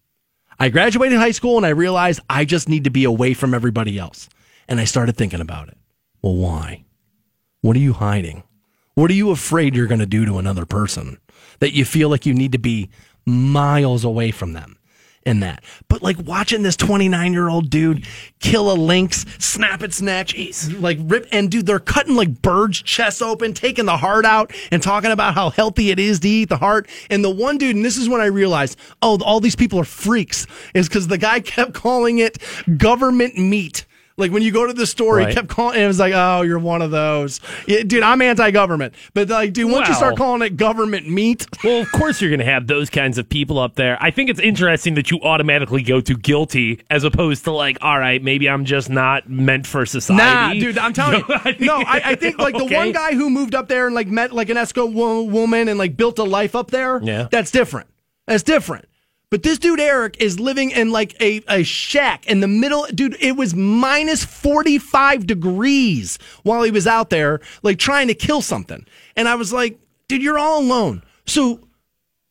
I graduated high school and I realized I just need to be away from everybody else. And I started thinking about it. Well, why? What are you hiding? What are you afraid you're going to do to another person that you feel like you need to be miles away from them? In that, but like watching this 29 year old dude kill a lynx, snap its neck, like rip, and dude, they're cutting like birds' chests open, taking the heart out, and talking about how healthy it is to eat the heart. And the one dude, and this is when I realized, oh, all these people are freaks, is because the guy kept calling it government meat. Like when you go to the store, Right. he kept calling, and it was like, "Oh, you're one of those, yeah, dude." I'm anti-government, but like, dude, once you start calling it government meat, Well, of course you're going to have those kinds of people up there. I think it's interesting that you automatically go to guilty as opposed to like, all right, maybe I'm just not meant for society. Nah, dude, I'm telling you. I no, I, I think like the Okay. one guy who moved up there and like met like an Esco wo- woman and like built a life up there. Yeah. that's different. That's different. But this dude Eric is living in like a, a shack in the middle. Dude, it was minus 45 degrees while he was out there, like trying to kill something. And I was like, dude, you're all alone. So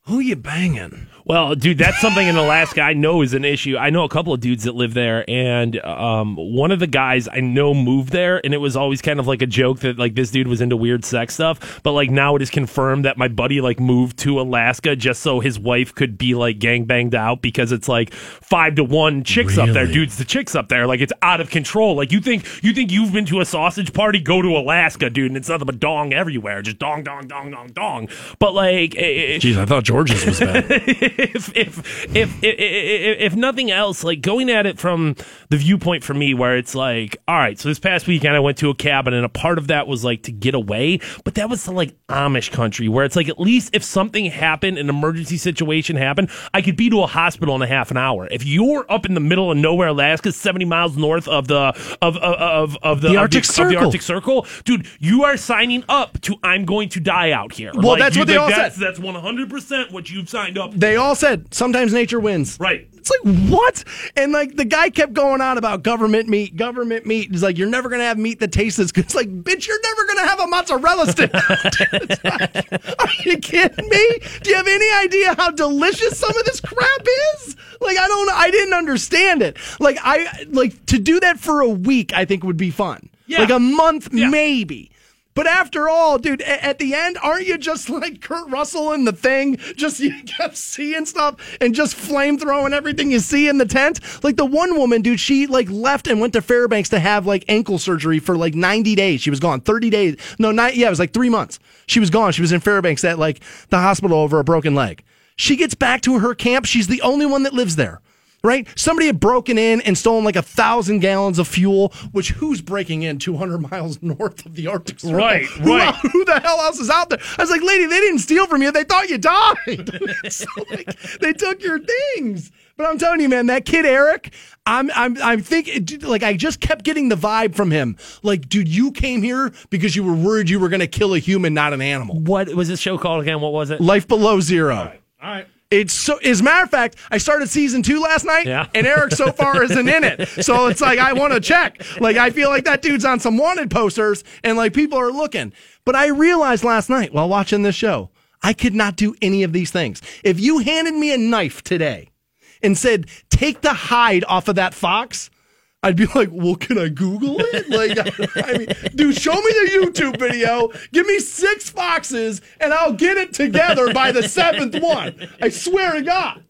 who you banging? Well, dude, that's something in Alaska I know is an issue. I know a couple of dudes that live there, and um, one of the guys I know moved there, and it was always kind of like a joke that like this dude was into weird sex stuff. But like now it is confirmed that my buddy like moved to Alaska just so his wife could be like gang banged out because it's like five to one chicks up there, dudes. The chicks up there, like it's out of control. Like you think you think you've been to a sausage party? Go to Alaska, dude, and it's nothing but dong everywhere, just dong, dong, dong, dong, dong. But like, eh, Jeez, I thought George's was bad. if, if if if nothing else, like going at it from the viewpoint for me, where it's like, all right, so this past weekend I went to a cabin, and a part of that was like to get away, but that was to like Amish country, where it's like at least if something happened, an emergency situation happened, I could be to a hospital in a half an hour. If you're up in the middle of nowhere, Alaska, seventy miles north of the of of of, of the, The of Arctic of the Circle. Arctic Circle, dude, you are signing up to I'm going to die out here. Well, that's you what they think all that's, said. That's one hundred percent what you've signed up. They all said sometimes nature wins. Right. It's like what? And like the guy kept going on about government meat, government meat. He's like, you're never gonna have meat that tastes as good. It's like, bitch, you're never gonna have a mozzarella stick. Like, Are you kidding me? Do you have any idea how delicious some of this crap is? Like, I don't, I didn't understand it. Like I like to do that for a week. I think would be fun. Yeah. Like a month, Yeah. maybe. But after all, dude, at the end, aren't you just like Kurt Russell in the thing? Just you kept seeing stuff and just flame throwing everything you see in the tent. Like the one woman, dude, she like left and went to Fairbanks to have like ankle surgery for like 90 days. She was gone 30 days. No, not, yeah, it was like three months. She was gone. She was in Fairbanks at like the hospital over a broken leg. She gets back to her camp. She's the only one that lives there right? Somebody had broken in and stolen like a thousand gallons of fuel, which who's breaking in 200 miles north of the Arctic Circle? Right, Who- right. Who, the hell else is out there? I was like, lady, they didn't steal from you. They thought you died. so, like, they took your things. But I'm telling you, man, that kid Eric, I'm, I'm, I'm thinking, like, I just kept getting the vibe from him. Like, dude, you came here because you were worried you were going to kill a human, not an animal. What was this show called again? What was it? Life below zero. All right. It's so. As a matter of fact, I started season two last night, Yeah. and Eric so far isn't in it. So it's like I want to check. Like I feel like that dude's on some wanted posters, and like people are looking. But I realized last night while watching this show, I could not do any of these things. If you handed me a knife today and said, "Take the hide off of that fox," I'd be like, well, can I Google it? Like, I mean, dude, show me the YouTube video. Give me six foxes, and I'll get it together by the seventh one. I swear to God.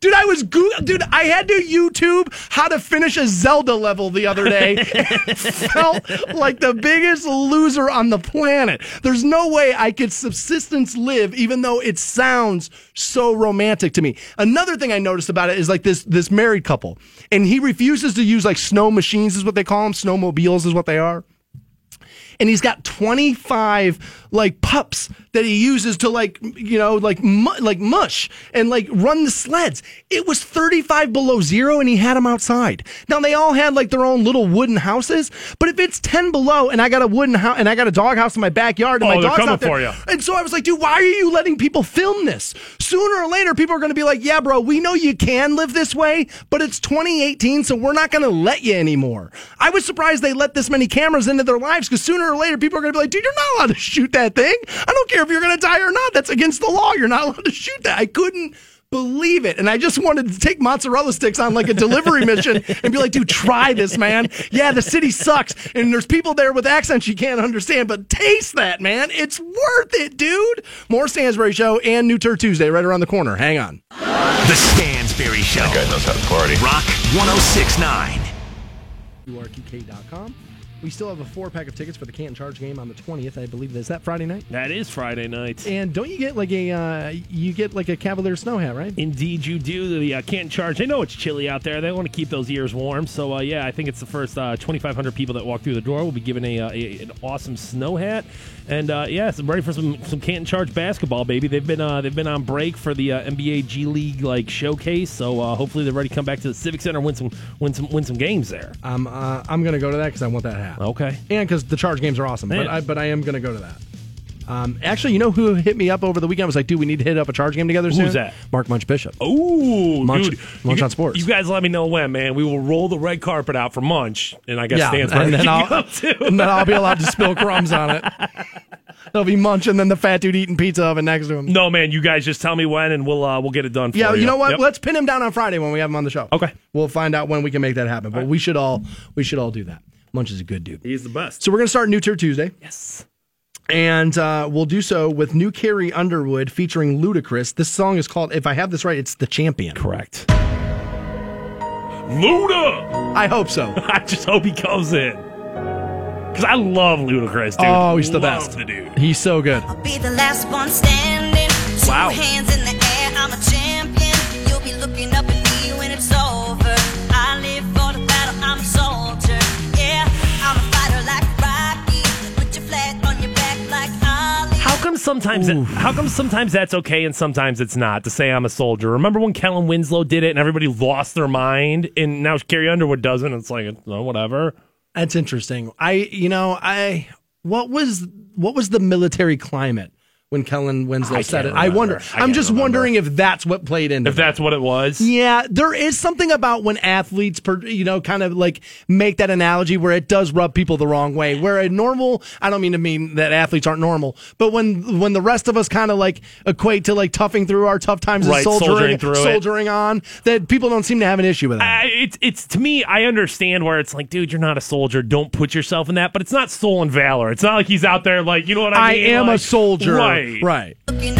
Dude, I was Google. Dude, I had to YouTube how to finish a Zelda level the other day. felt like the biggest loser on the planet. There's no way I could subsistence live, even though it sounds so romantic to me. Another thing I noticed about it is like this this married couple, and he refuses to use like snow machines, is what they call them. Snowmobiles is what they are and he's got 25 like pups that he uses to like you know like mu- like mush and like run the sleds. It was 35 below zero and he had them outside. Now they all had like their own little wooden houses but if it's 10 below and i got a wooden house and i got a dog house in my backyard and Oh, my dog's coming out there for you. and so i was like dude why are you letting people film this? Sooner or later people are going to be like yeah bro we know you can live this way but it's 2018 so we're not going to let you anymore. I was surprised they let this many cameras into their lives because sooner or later people are going to be like dude you're not allowed to shoot that thing? I don't care if you're going to die or not. That's against the law. You're not allowed to shoot that. I couldn't believe it. And i just wanted to take mozzarella sticks on like a delivery mission and be like dude try this man. Yeah the city sucks. And there's people there with accents you can't understand but taste that man. It's worth it dude. More stansbury show and new turd tuesday right around the corner. Hang on. The Stansbury Show. That Guy knows how to party. Rock 1069. wrqk.com we still have a four pack of tickets for the Canton Charge game on the 20th i believe is that friday night That is Friday night. and don't you get like a uh, you get like a cavalier snow hat right Indeed, you do. The uh, Canton Charge. They know it's chilly out there. They want to keep those ears warm. So uh, yeah, I think it's the first uh, 2,500 people that walk through the door will be given a, uh, a an awesome snow hat. And uh, yeah, so I'm ready for some some Canton Charge basketball, baby. They've been uh, they've been on break for the uh, NBA G League like showcase. So uh, hopefully they're ready to come back to the Civic Center, and win some win some win some games there. i'm uh, i'm gonna go to that because i want that hat Okay. and because the charge games are awesome. But I, but I am going to go to that. Um, actually, you know who hit me up over the weekend? I was like, dude, we need to hit up a charge game together. Who's that? Mark Munch Bishop. Ooh, Munch- dude. Munch you, on Sports. You guys let me know when, man. We will roll the red carpet out for Munch, and I guess yeah, Stan's and then, I'll, too. and then I'll be allowed to spill crumbs on it. There'll be Munch and then the fat dude eating pizza oven next to him. No, man. You guys just tell me when, and we'll uh, we'll get it done. For Yeah, you. you know what? Yep. Let's pin him down on Friday when we have him on the show. Okay. We'll find out when we can make that happen. But we should all we should all do that. Munch is a good dude. He's the best. So we're gonna start New Turd Tuesday. yes. And uh, we'll do so with new Carrie Underwood featuring Ludacris. This song is called, if I have this right, it's The Champion. Correct. Luda. I hope so. I just hope he comes in. Because I love Ludacris, dude. Oh, he's the Love best. The dude. He's so good. I'll Be the last one standing. Two Wow. Come sometimes it, how come sometimes that's okay and sometimes it's not to say I'm a soldier? Remember when Kellen Winslow did it and everybody lost their mind and now Carrie Underwood doesn't? It's like no, whatever. That's interesting. I, you know, I, what was, what was the military climate when Kellen Winslow I said it. I wonder. I I'm just remember. wondering if that's what played into. If that's what it was. Yeah, there is something about when athletes, per, you know, kind of like make that analogy where it does rub people the wrong way. Where a normal, I don't mean to mean that athletes aren't normal, but when when the rest of us kind of like equate to like toughing through our tough times Right, and soldiering, soldiering through it. soldiering on, that people don't seem to have an issue with that. I, it's it's to me. I understand where it's like, dude, you're not a soldier. Don't put yourself in that. But it's not soul and valor. It's not like he's out there like, you know what I I mean? am a soldier, right? Right. Looking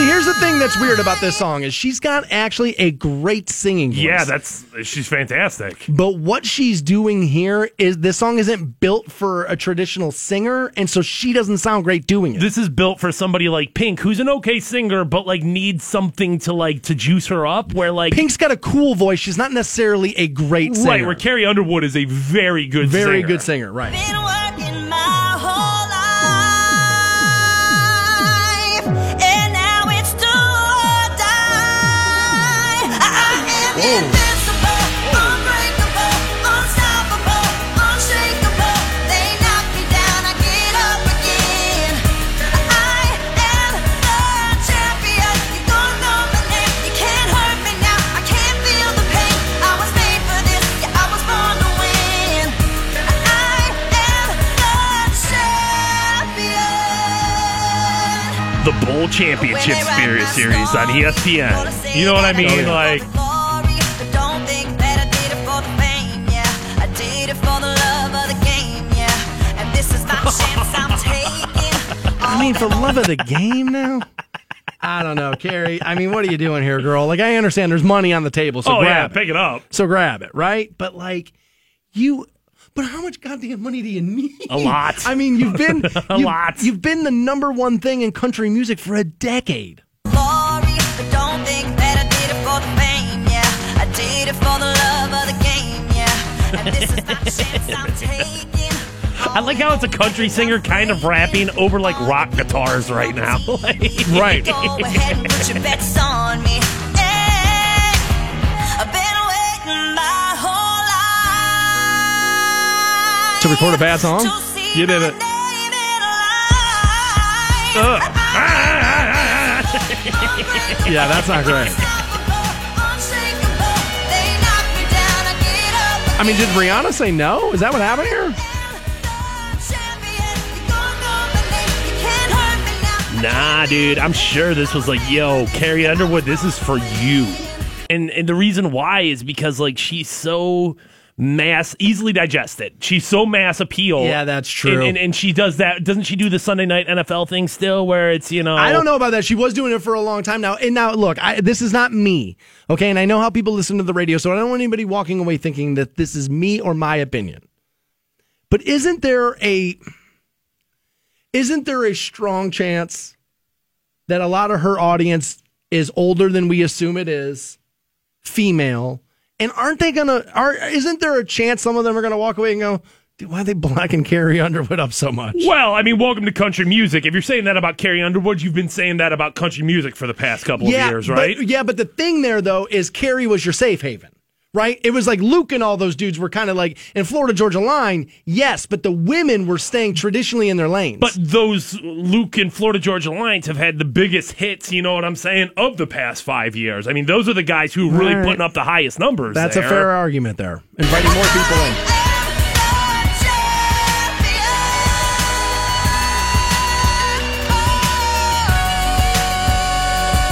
See, here's the thing that's weird about this song is she's got actually a great singing voice. Yeah, that's she's fantastic. But what she's doing here is this song isn't built for a traditional singer, and so she doesn't sound great doing it. This is built for somebody like Pink, who's an okay singer, but like needs something to like to juice her up. Where like Pink's got a cool voice. She's not necessarily a great singer. right, where Carrie Underwood is a very good, singer. Very singer. good singer, right. Bowl Championship Spirit Series on ESPN. You know what I mean? Oh, yeah. Like Don't think that I did it for the fame, yeah. I did it for the love of the game, yeah. And this is my chance I'm taking. I mean, for love of the game now. I don't know, Carrie. I mean, what are you doing here, girl? Like, I understand there's money on the table, so oh yeah, grab it. pick it up. So grab it, right? But like, you. But how much goddamn money do you need? A lot. I mean, you've been A you've- lot. You've been the number one thing in country music for a decade. glory, but don't think that I did it for the fame, yeah. I did it for the love of the game, yeah. And this is my chance I'm taking. I like how it's a country singer kind of rapping over like rock guitars right now. Like- Right. To record a bad song? You did it. name in lights. Ugh. Yeah, that's not great. Unshakable, they knock me down, I I mean, did Rihanna say no? Is that what happened here? Nah, dude, I'm sure this was like, yo, Carrie Underwood, this is for you. And and the reason why is because like she's so mass easily digested. She's so mass appeal. Yeah, that's true. And, and and she does that. Doesn't she do the Sunday night NFL thing still where it's, you know I don't know about that. She was doing it for a long time now. And now, look, I, this is not me, okay? And I know how people listen to the radio, so I don't want anybody walking away thinking that this is me or my opinion. But isn't there a isn't there a strong chance that a lot of her audience is older than we assume it is, female, and aren't they gonna? Are isn't there a chance some of them are gonna walk away and go, "Dude, why are they blacking Carrie Underwood up so much?" Well, I mean, welcome to country music. If you're saying that about Carrie Underwood, you've been saying that about country music for the past couple of years, right? But, yeah, but the thing there though is Carrie was your safe haven. Right? It was like Luke and all those dudes were kind of like in Florida Georgia line, yes, but the women were staying traditionally in their lanes. But those Luke and Florida Georgia Lines have had the biggest hits, you know what I'm saying, of the past five years. I mean, those are the guys who are really Right. putting up the highest numbers. that's a fair argument there. Inviting more people in.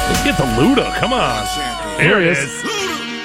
Let's get the Luda. Come on. There it is.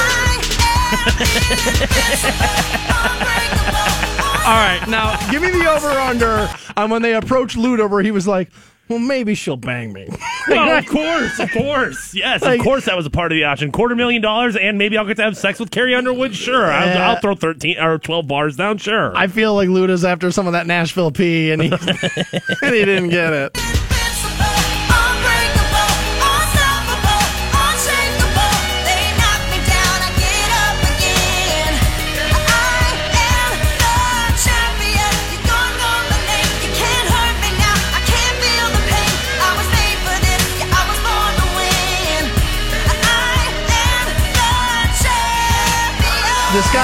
Unbreakable, All right, now give me the over under on when they approached Luda where he was like, well, maybe she'll bang me. Well, oh, of course, of course. Yes, Like- of course that was a part of the option. Quarter million dollars, and maybe I'll get to have sex with Carrie Underwood. Sure, Yeah. I'll, I'll throw 13 or 12 bars down. Sure. I feel like Luda's after some of that Nashville pee, and he, and he didn't get it.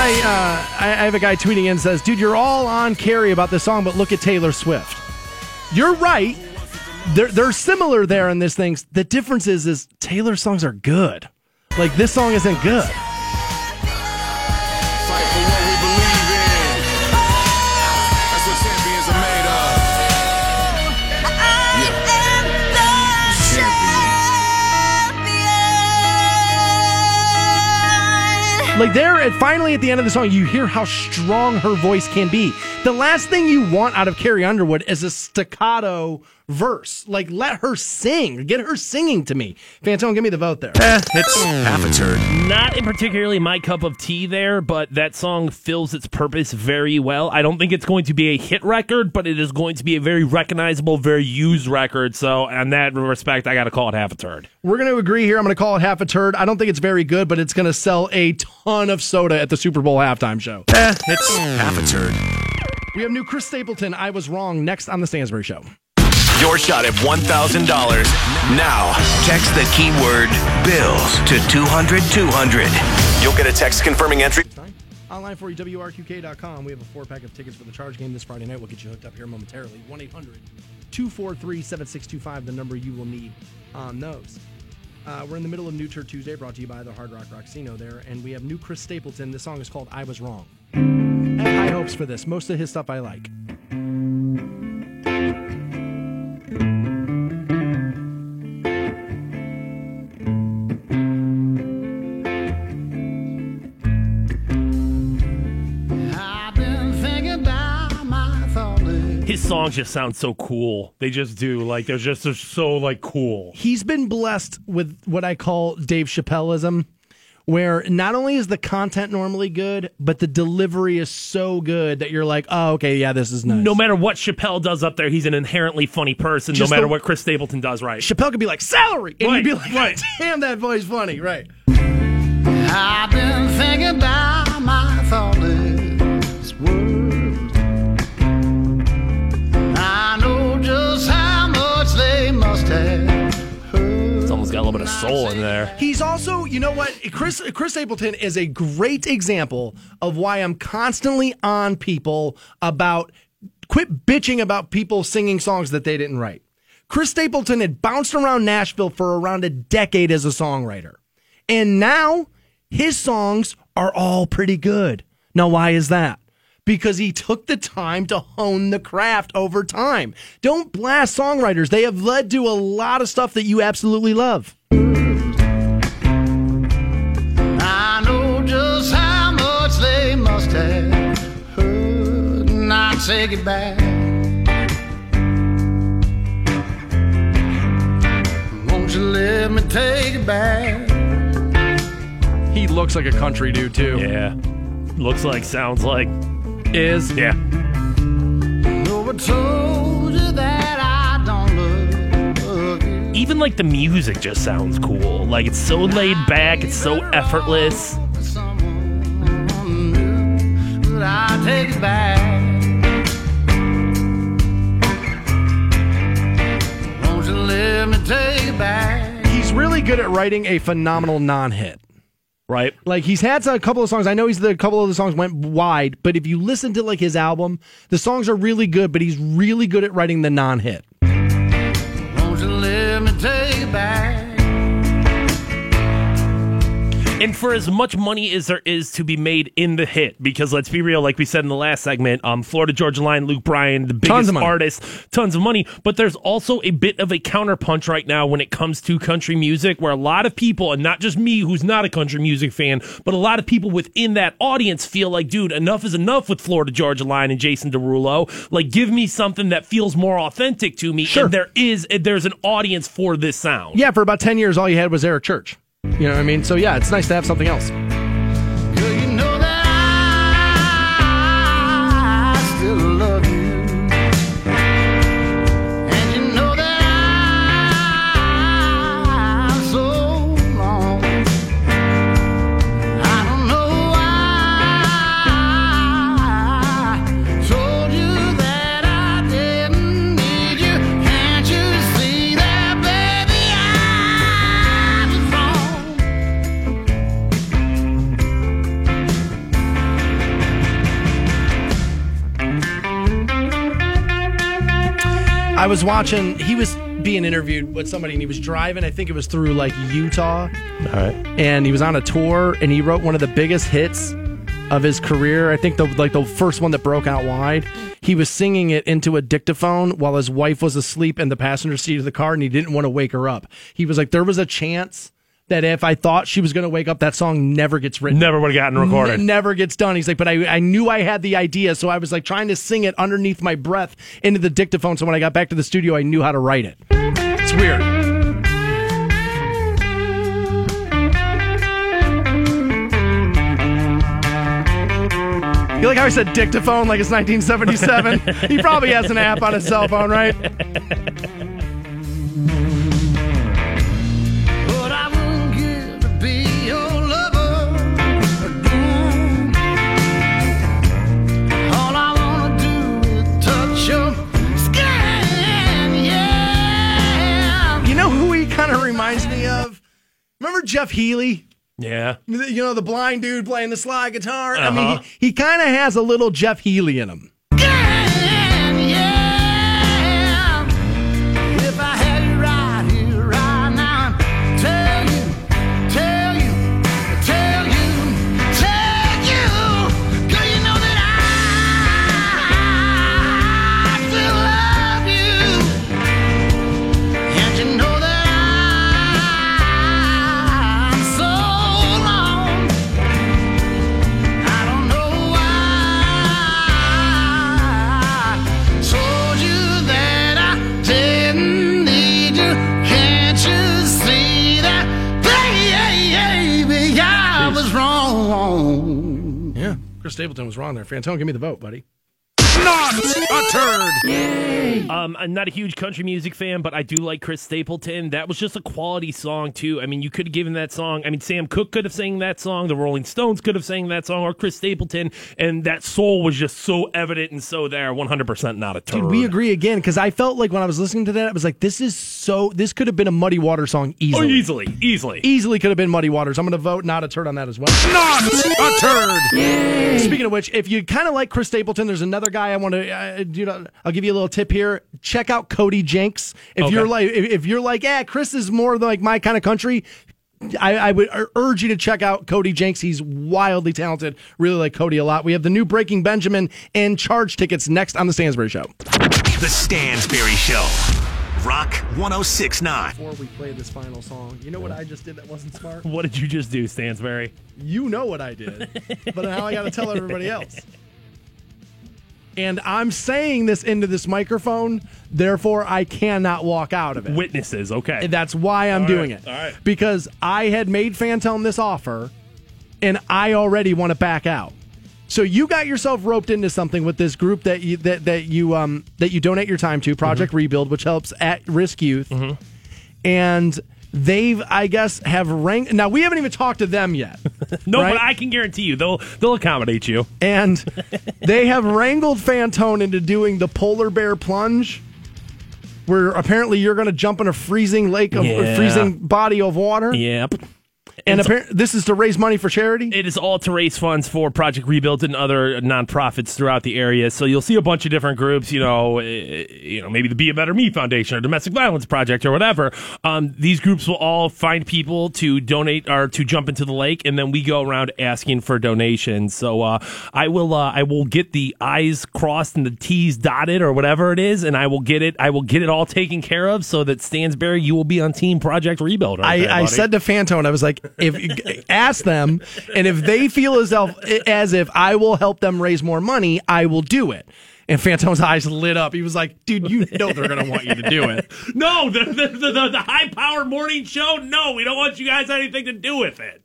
Guy, uh, I, have a guy tweeting in says, "Dude, you're all on Carrie about this song, but look at Taylor Swift." You're right. They're they're similar there in this things. The difference is, is Taylor's songs are good. Like this song isn't good. Like there, and finally at the end of the song, you hear how strong her voice can be. The last thing you want out of Carrie Underwood is a staccato verse. Like let her sing, get her singing to me. Fantone, give me the vote there. Eh, it's half a turn. Not in particularly my cup of tea there, but that song fills its purpose very well. I don't think it's going to be a hit record, but it is going to be a very recognizable, very used record. So, in that respect, I got to call it half a turn. We're going to agree here. I'm going to call it half a turd. I don't think it's very good, but it's going to sell a ton of soda at the Super Bowl halftime show. Eh, it's half a turd. We have new Chris Stapleton. I was wrong. Next on the Stansbury Show. Your shot at $1,000. Now, text the keyword bills to 200 200. You'll get a text confirming entry. Online for you, WRQK.com. We have a four pack of tickets for the charge game this Friday night. We'll get you hooked up here momentarily. 1 800 243 7625, the number you will need on those. Uh, we're in the middle of New Turd Tuesday, brought to you by the Hard Rock Rocksino there, and we have new Chris Stapleton. This song is called I Was Wrong. I have high hopes for this. Most of his stuff I like. Songs just sound so cool. They just do. Like, they're just they're so, like, cool. He's been blessed with what I call Dave Chappelleism, where not only is the content normally good, but the delivery is so good that you're like, oh, okay, yeah, this is nice. No matter what Chappelle does up there, he's an inherently funny person, Just no matter the- what Chris Stapleton does right. Chappelle could be like, celery! And Right, you'd be like, right. damn, that voice funny, right? I've been thinking about my little bit of soul in there. He's also, you know what? Chris Chris Stapleton is a great example of why I'm constantly on people about quit bitching about people singing songs that they didn't write. Chris Stapleton had bounced around Nashville for around a decade as a songwriter. And now his songs are all pretty good. Now, why is that? Because he took the time to hone the craft over time. Don't blast songwriters. They have led to a lot of stuff that you absolutely love. I know just how much they must have heard, and I take it back. Won't you let me take it back? He looks like a country dude, too. Yeah. Looks like, sounds like. Is. Yeah. No, I told you that I don't love you. Even like the music just sounds cool. Like it's so laid back, it's so effortless. Someone new, but I take it back. Won't you let me take it back? He's really good at writing a phenomenal non hit. Right? Like he's had a couple of songs. I know he's the a couple of the songs went wide, but if you listen to like his album, the songs are really good. But he's really good at writing the non-hit. And for as much money as there is to be made in the hit, because let's be real, like we said in the last segment, um, Florida Georgia Line, Luke Bryan, the biggest artist, tons of money. But there's also a bit of a counterpunch right now when it comes to country music, where a lot of people, and not just me, who's not a country music fan, but a lot of people within that audience feel like, dude, enough is enough with Florida Georgia Line and Jason Derulo. Like, give me something that feels more authentic to me. Sure. And there is, there's an audience for this sound. Yeah, for about 10 years, all you had was Eric Church. You know what I mean? So, yeah, it's nice to have something else. I was watching, he was being interviewed with somebody and he was driving, I think it was through like Utah. All right. and he was on a tour and he wrote one of the biggest hits of his career. I think the like the first one that broke out wide. He was singing it into a dictaphone while his wife was asleep in the passenger seat of the car and he didn't want to wake her up. He was like there was a chance that if I thought she was going to wake up that song never gets written. Never would have gotten recorded. N- never gets done. He's like, but I, I knew I had the idea, so I was like trying to sing it underneath my breath into the dictaphone. So when I got back to the studio, I knew how to write it. It's weird. You like how I said dictaphone like it's 1977? he probably has an app on his cell phone, right? Kind of reminds me of? Remember Jeff Healey? Yeah. You know, the blind dude playing the slide guitar? I mean, Uh-huh. he, he kind of has a little Jeff Healey in him. Chris Stapleton was wrong there. Fantone, give me the vote, buddy. Not a turd. Um, I'm not a huge country music fan, but I do like Chris Stapleton. That was just a quality song too. I mean, you could have given that song. I mean, Sam Cooke could have sang that song. The Rolling Stones could have sang that song, or Chris Stapleton, and that soul was just so evident and so there. 100 percent not a turd. Dude, we agree again because I felt like when I was listening to that, I was like, this is so, this could have been a Muddy Water song Oh, easily. easily, easily. Easily could have been Muddy Waters. I'm going to vote not a turd on that as well. Not a turd. Speaking of which, if you kind of like Chris Stapleton, there's another guy I want to, uh, you know, I'll give you a little tip here. Check out Cody Jinks. If Okay. you're like, if, if you're like, yeah, Chris is more like my kind of country. I, I would urge you to check out Cody Jinks. He's wildly talented. Really like Cody a lot. We have the new Breaking Benjamin and charge tickets next on the Stansbury Show. The Stansbury Show. Rock 1069. Before we play this final song, you know what I just did that wasn't smart? What did you just do, Stansbury? You know what I did, but now I got to tell everybody else. And I'm saying this into this microphone, therefore I cannot walk out of it. Witnesses, okay. And That's why I'm All doing right, it. all right. Because I had made Fantone this offer, and I already want to back out. So you got yourself roped into something with this group that you that, that you um that you donate your time to, Project Mm-hmm. Rebuild, which helps at risk youth, and they've I guess have ranked. Now we haven't even talked to them yet. no, right? but I can guarantee you they'll they'll accommodate you. and they have wrangled Fantone into doing the polar bear plunge, where apparently you're going to jump in a freezing lake of a Yeah. freezing body of water. Yep. And apparently, this is to raise money for charity. It is all to raise funds for Project Rebuild and other nonprofits throughout the area. So you'll see a bunch of different groups. You know, eh, you know, maybe the Be a Better Me Foundation or Domestic Violence Project or whatever. Um, these groups will all find people to donate or to jump into the lake, and then we go around asking for donations. So uh, I will, uh, I will get the I's crossed and the T's dotted or whatever it is, and I will get it, I will get it all taken care of so that Stansbury, you will be on Team Project Rebuild. right there, I, I said to Fantone, I was like, if you ask them, and if they feel as if, as if I will help them raise more money, I will do it. And Fantone's eyes lit up. He was like, "Dude, you know they're gonna want you to do it." No, the the, the, the, the high power morning show. No, we don't want you guys anything to do with it.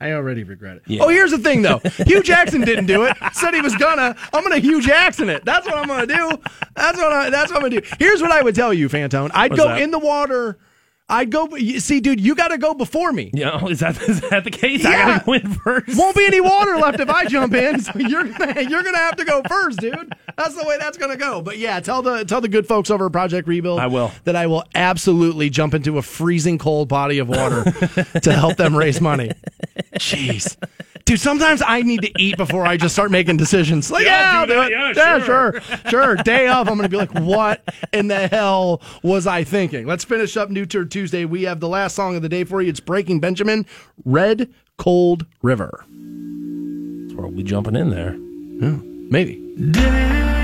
I already regret it. Oh, here's the thing though. Hue Jackson didn't do it. Said he was gonna. I'm gonna Hue Jackson it. That's what I'm gonna do. That's what I. That's what I'm gonna do. Here's what I would tell you, Fantone. I'd What's go that? in the water. I'd go. you- See, dude, you got to go before me. Yeah, is that is that the case? I Yeah. gotta go in first. Won't be any water left if I jump in. So you're gonna, you're gonna have to go first, dude. That's the way that's gonna go. But yeah, tell the tell the good folks over at Project Rebuild. I will. that I will absolutely jump into a freezing cold body of water to help them raise money. Jeez. Dude, sometimes I need to eat before I just start making decisions. Like, Yeah, yeah, do do it. Yeah, sure. sure, Day of, I'm going to be like, what in the hell was I thinking? Let's finish up New Turd Tuesday. We have the last song of the day for you. It's Breaking Benjamin, Red Cold River. That's where we'll be jumping in there. Yeah, Maybe.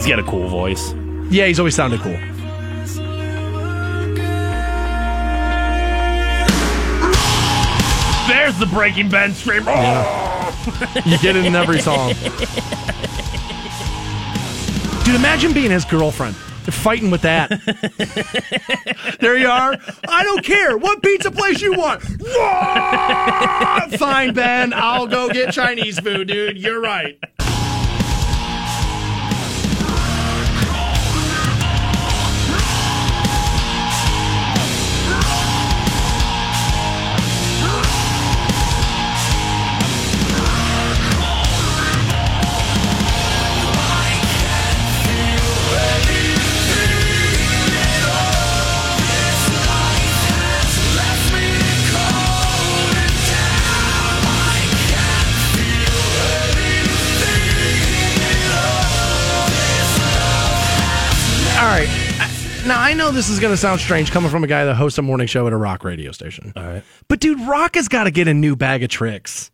He's got a cool voice. Yeah, he's always sounded cool. There's the Breaking Ben stream. Oh! You get it in every song. Dude, imagine being his girlfriend. Fighting with that. there you are. I don't care. What pizza place you want? Fine, Ben. I'll go get Chinese food, dude. You're right. Now, I know this is going to sound strange coming from a guy that hosts a morning show at a rock radio station. All right. But, dude, rock has got to get a new bag of tricks.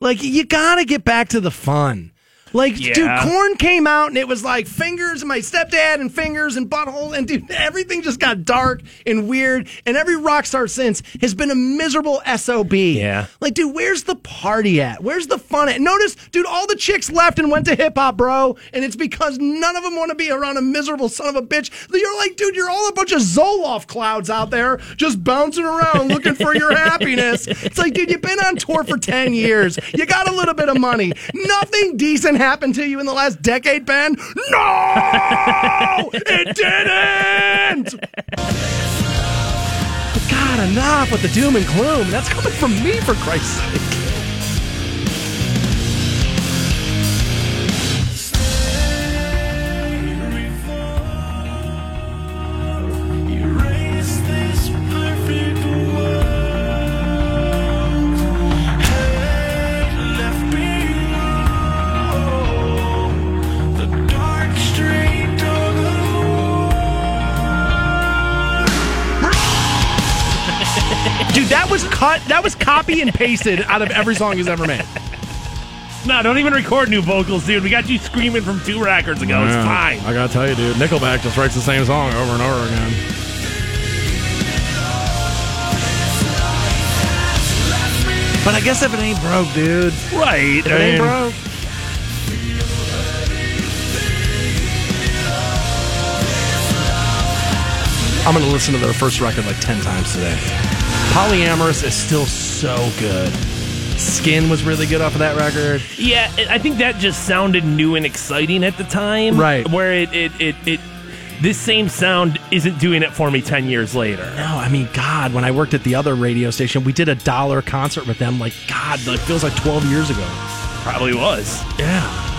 Like, you got to get back to the fun. Like, dude, Korn came out and it was like fingers, and my stepdad, and fingers, and butthole, and dude, everything just got dark and weird. And every rock star since has been a miserable SOB. Yeah. Like, dude, where's the party at? Where's the fun at? Notice, dude, all the chicks left and went to hip hop, bro. And it's because none of them want to be around a miserable son of a bitch. You're like, dude, you're all a bunch of Zoloft clouds out there just bouncing around looking for your happiness. It's like, dude, you've been on tour for 10 years. You got a little bit of money. Nothing decent happened to you in the last decade, Ben? No! it didn't! God, enough with the doom and gloom. That's coming from me, for Christ's sake. Cut. That was copy and pasted out of every song he's ever made. No, don't even record new vocals, dude. We got you screaming from two records ago. It's fine. I gotta tell you, dude, Nickelback just writes the same song over and over again. But I guess if it ain't broke, dude. Right. If it ain't broke. I'm gonna listen to their first record like 10 times today. Polyamorous is still so good. Skin was really good off of that record. Yeah, I think that just sounded new and exciting at the time. Right. Where it it it, it this same sound isn't doing it for me 10 years later. No, I mean, God, when I worked at the other radio station, we did a dollar concert with them. Like, God, it feels like 12 years ago. Probably was. Yeah.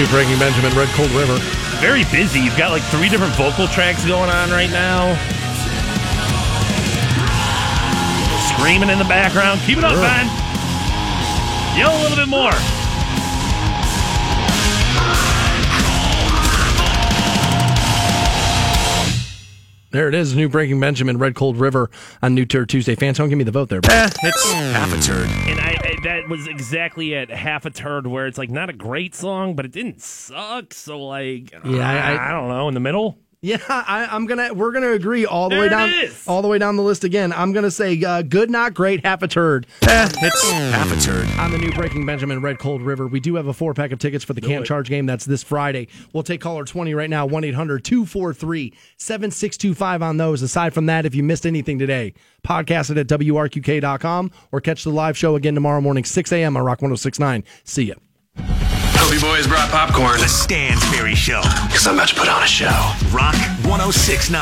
It's new Breaking Benjamin, Red Cold River. Very busy. You've got like three different vocal tracks going on right now. Screaming in the background. Keep it up, Sure. man. Yell a little bit more. There it is, new Breaking Benjamin, Red Cold River on New Turd Tuesday. Fantone, give me the vote there. bro. It's Half a turd. And I, I that was exactly at half a turn where it's like not a great song, but it didn't suck. So like, Yeah, I- I, I don't know, in the middle. Yeah, I, I'm gonna. We're gonna agree all the There way down, all the way down the list again. I'm gonna say uh, good, not great, half a turd It's half a turd. on the new Breaking Benjamin Red Cold River. We do have a four pack of tickets for the Canton Charge game. That's this Friday. We'll take caller 20 right now, 1 800 243 7625 on those. Aside from that, if you missed anything today, podcast it at WRQK.com or catch the live show again tomorrow morning, 6 a.m. on Rock 1069. See ya. Hope boys brought popcorn. The Stansbury Show. Because I'm about to put on a show. Rock 1069.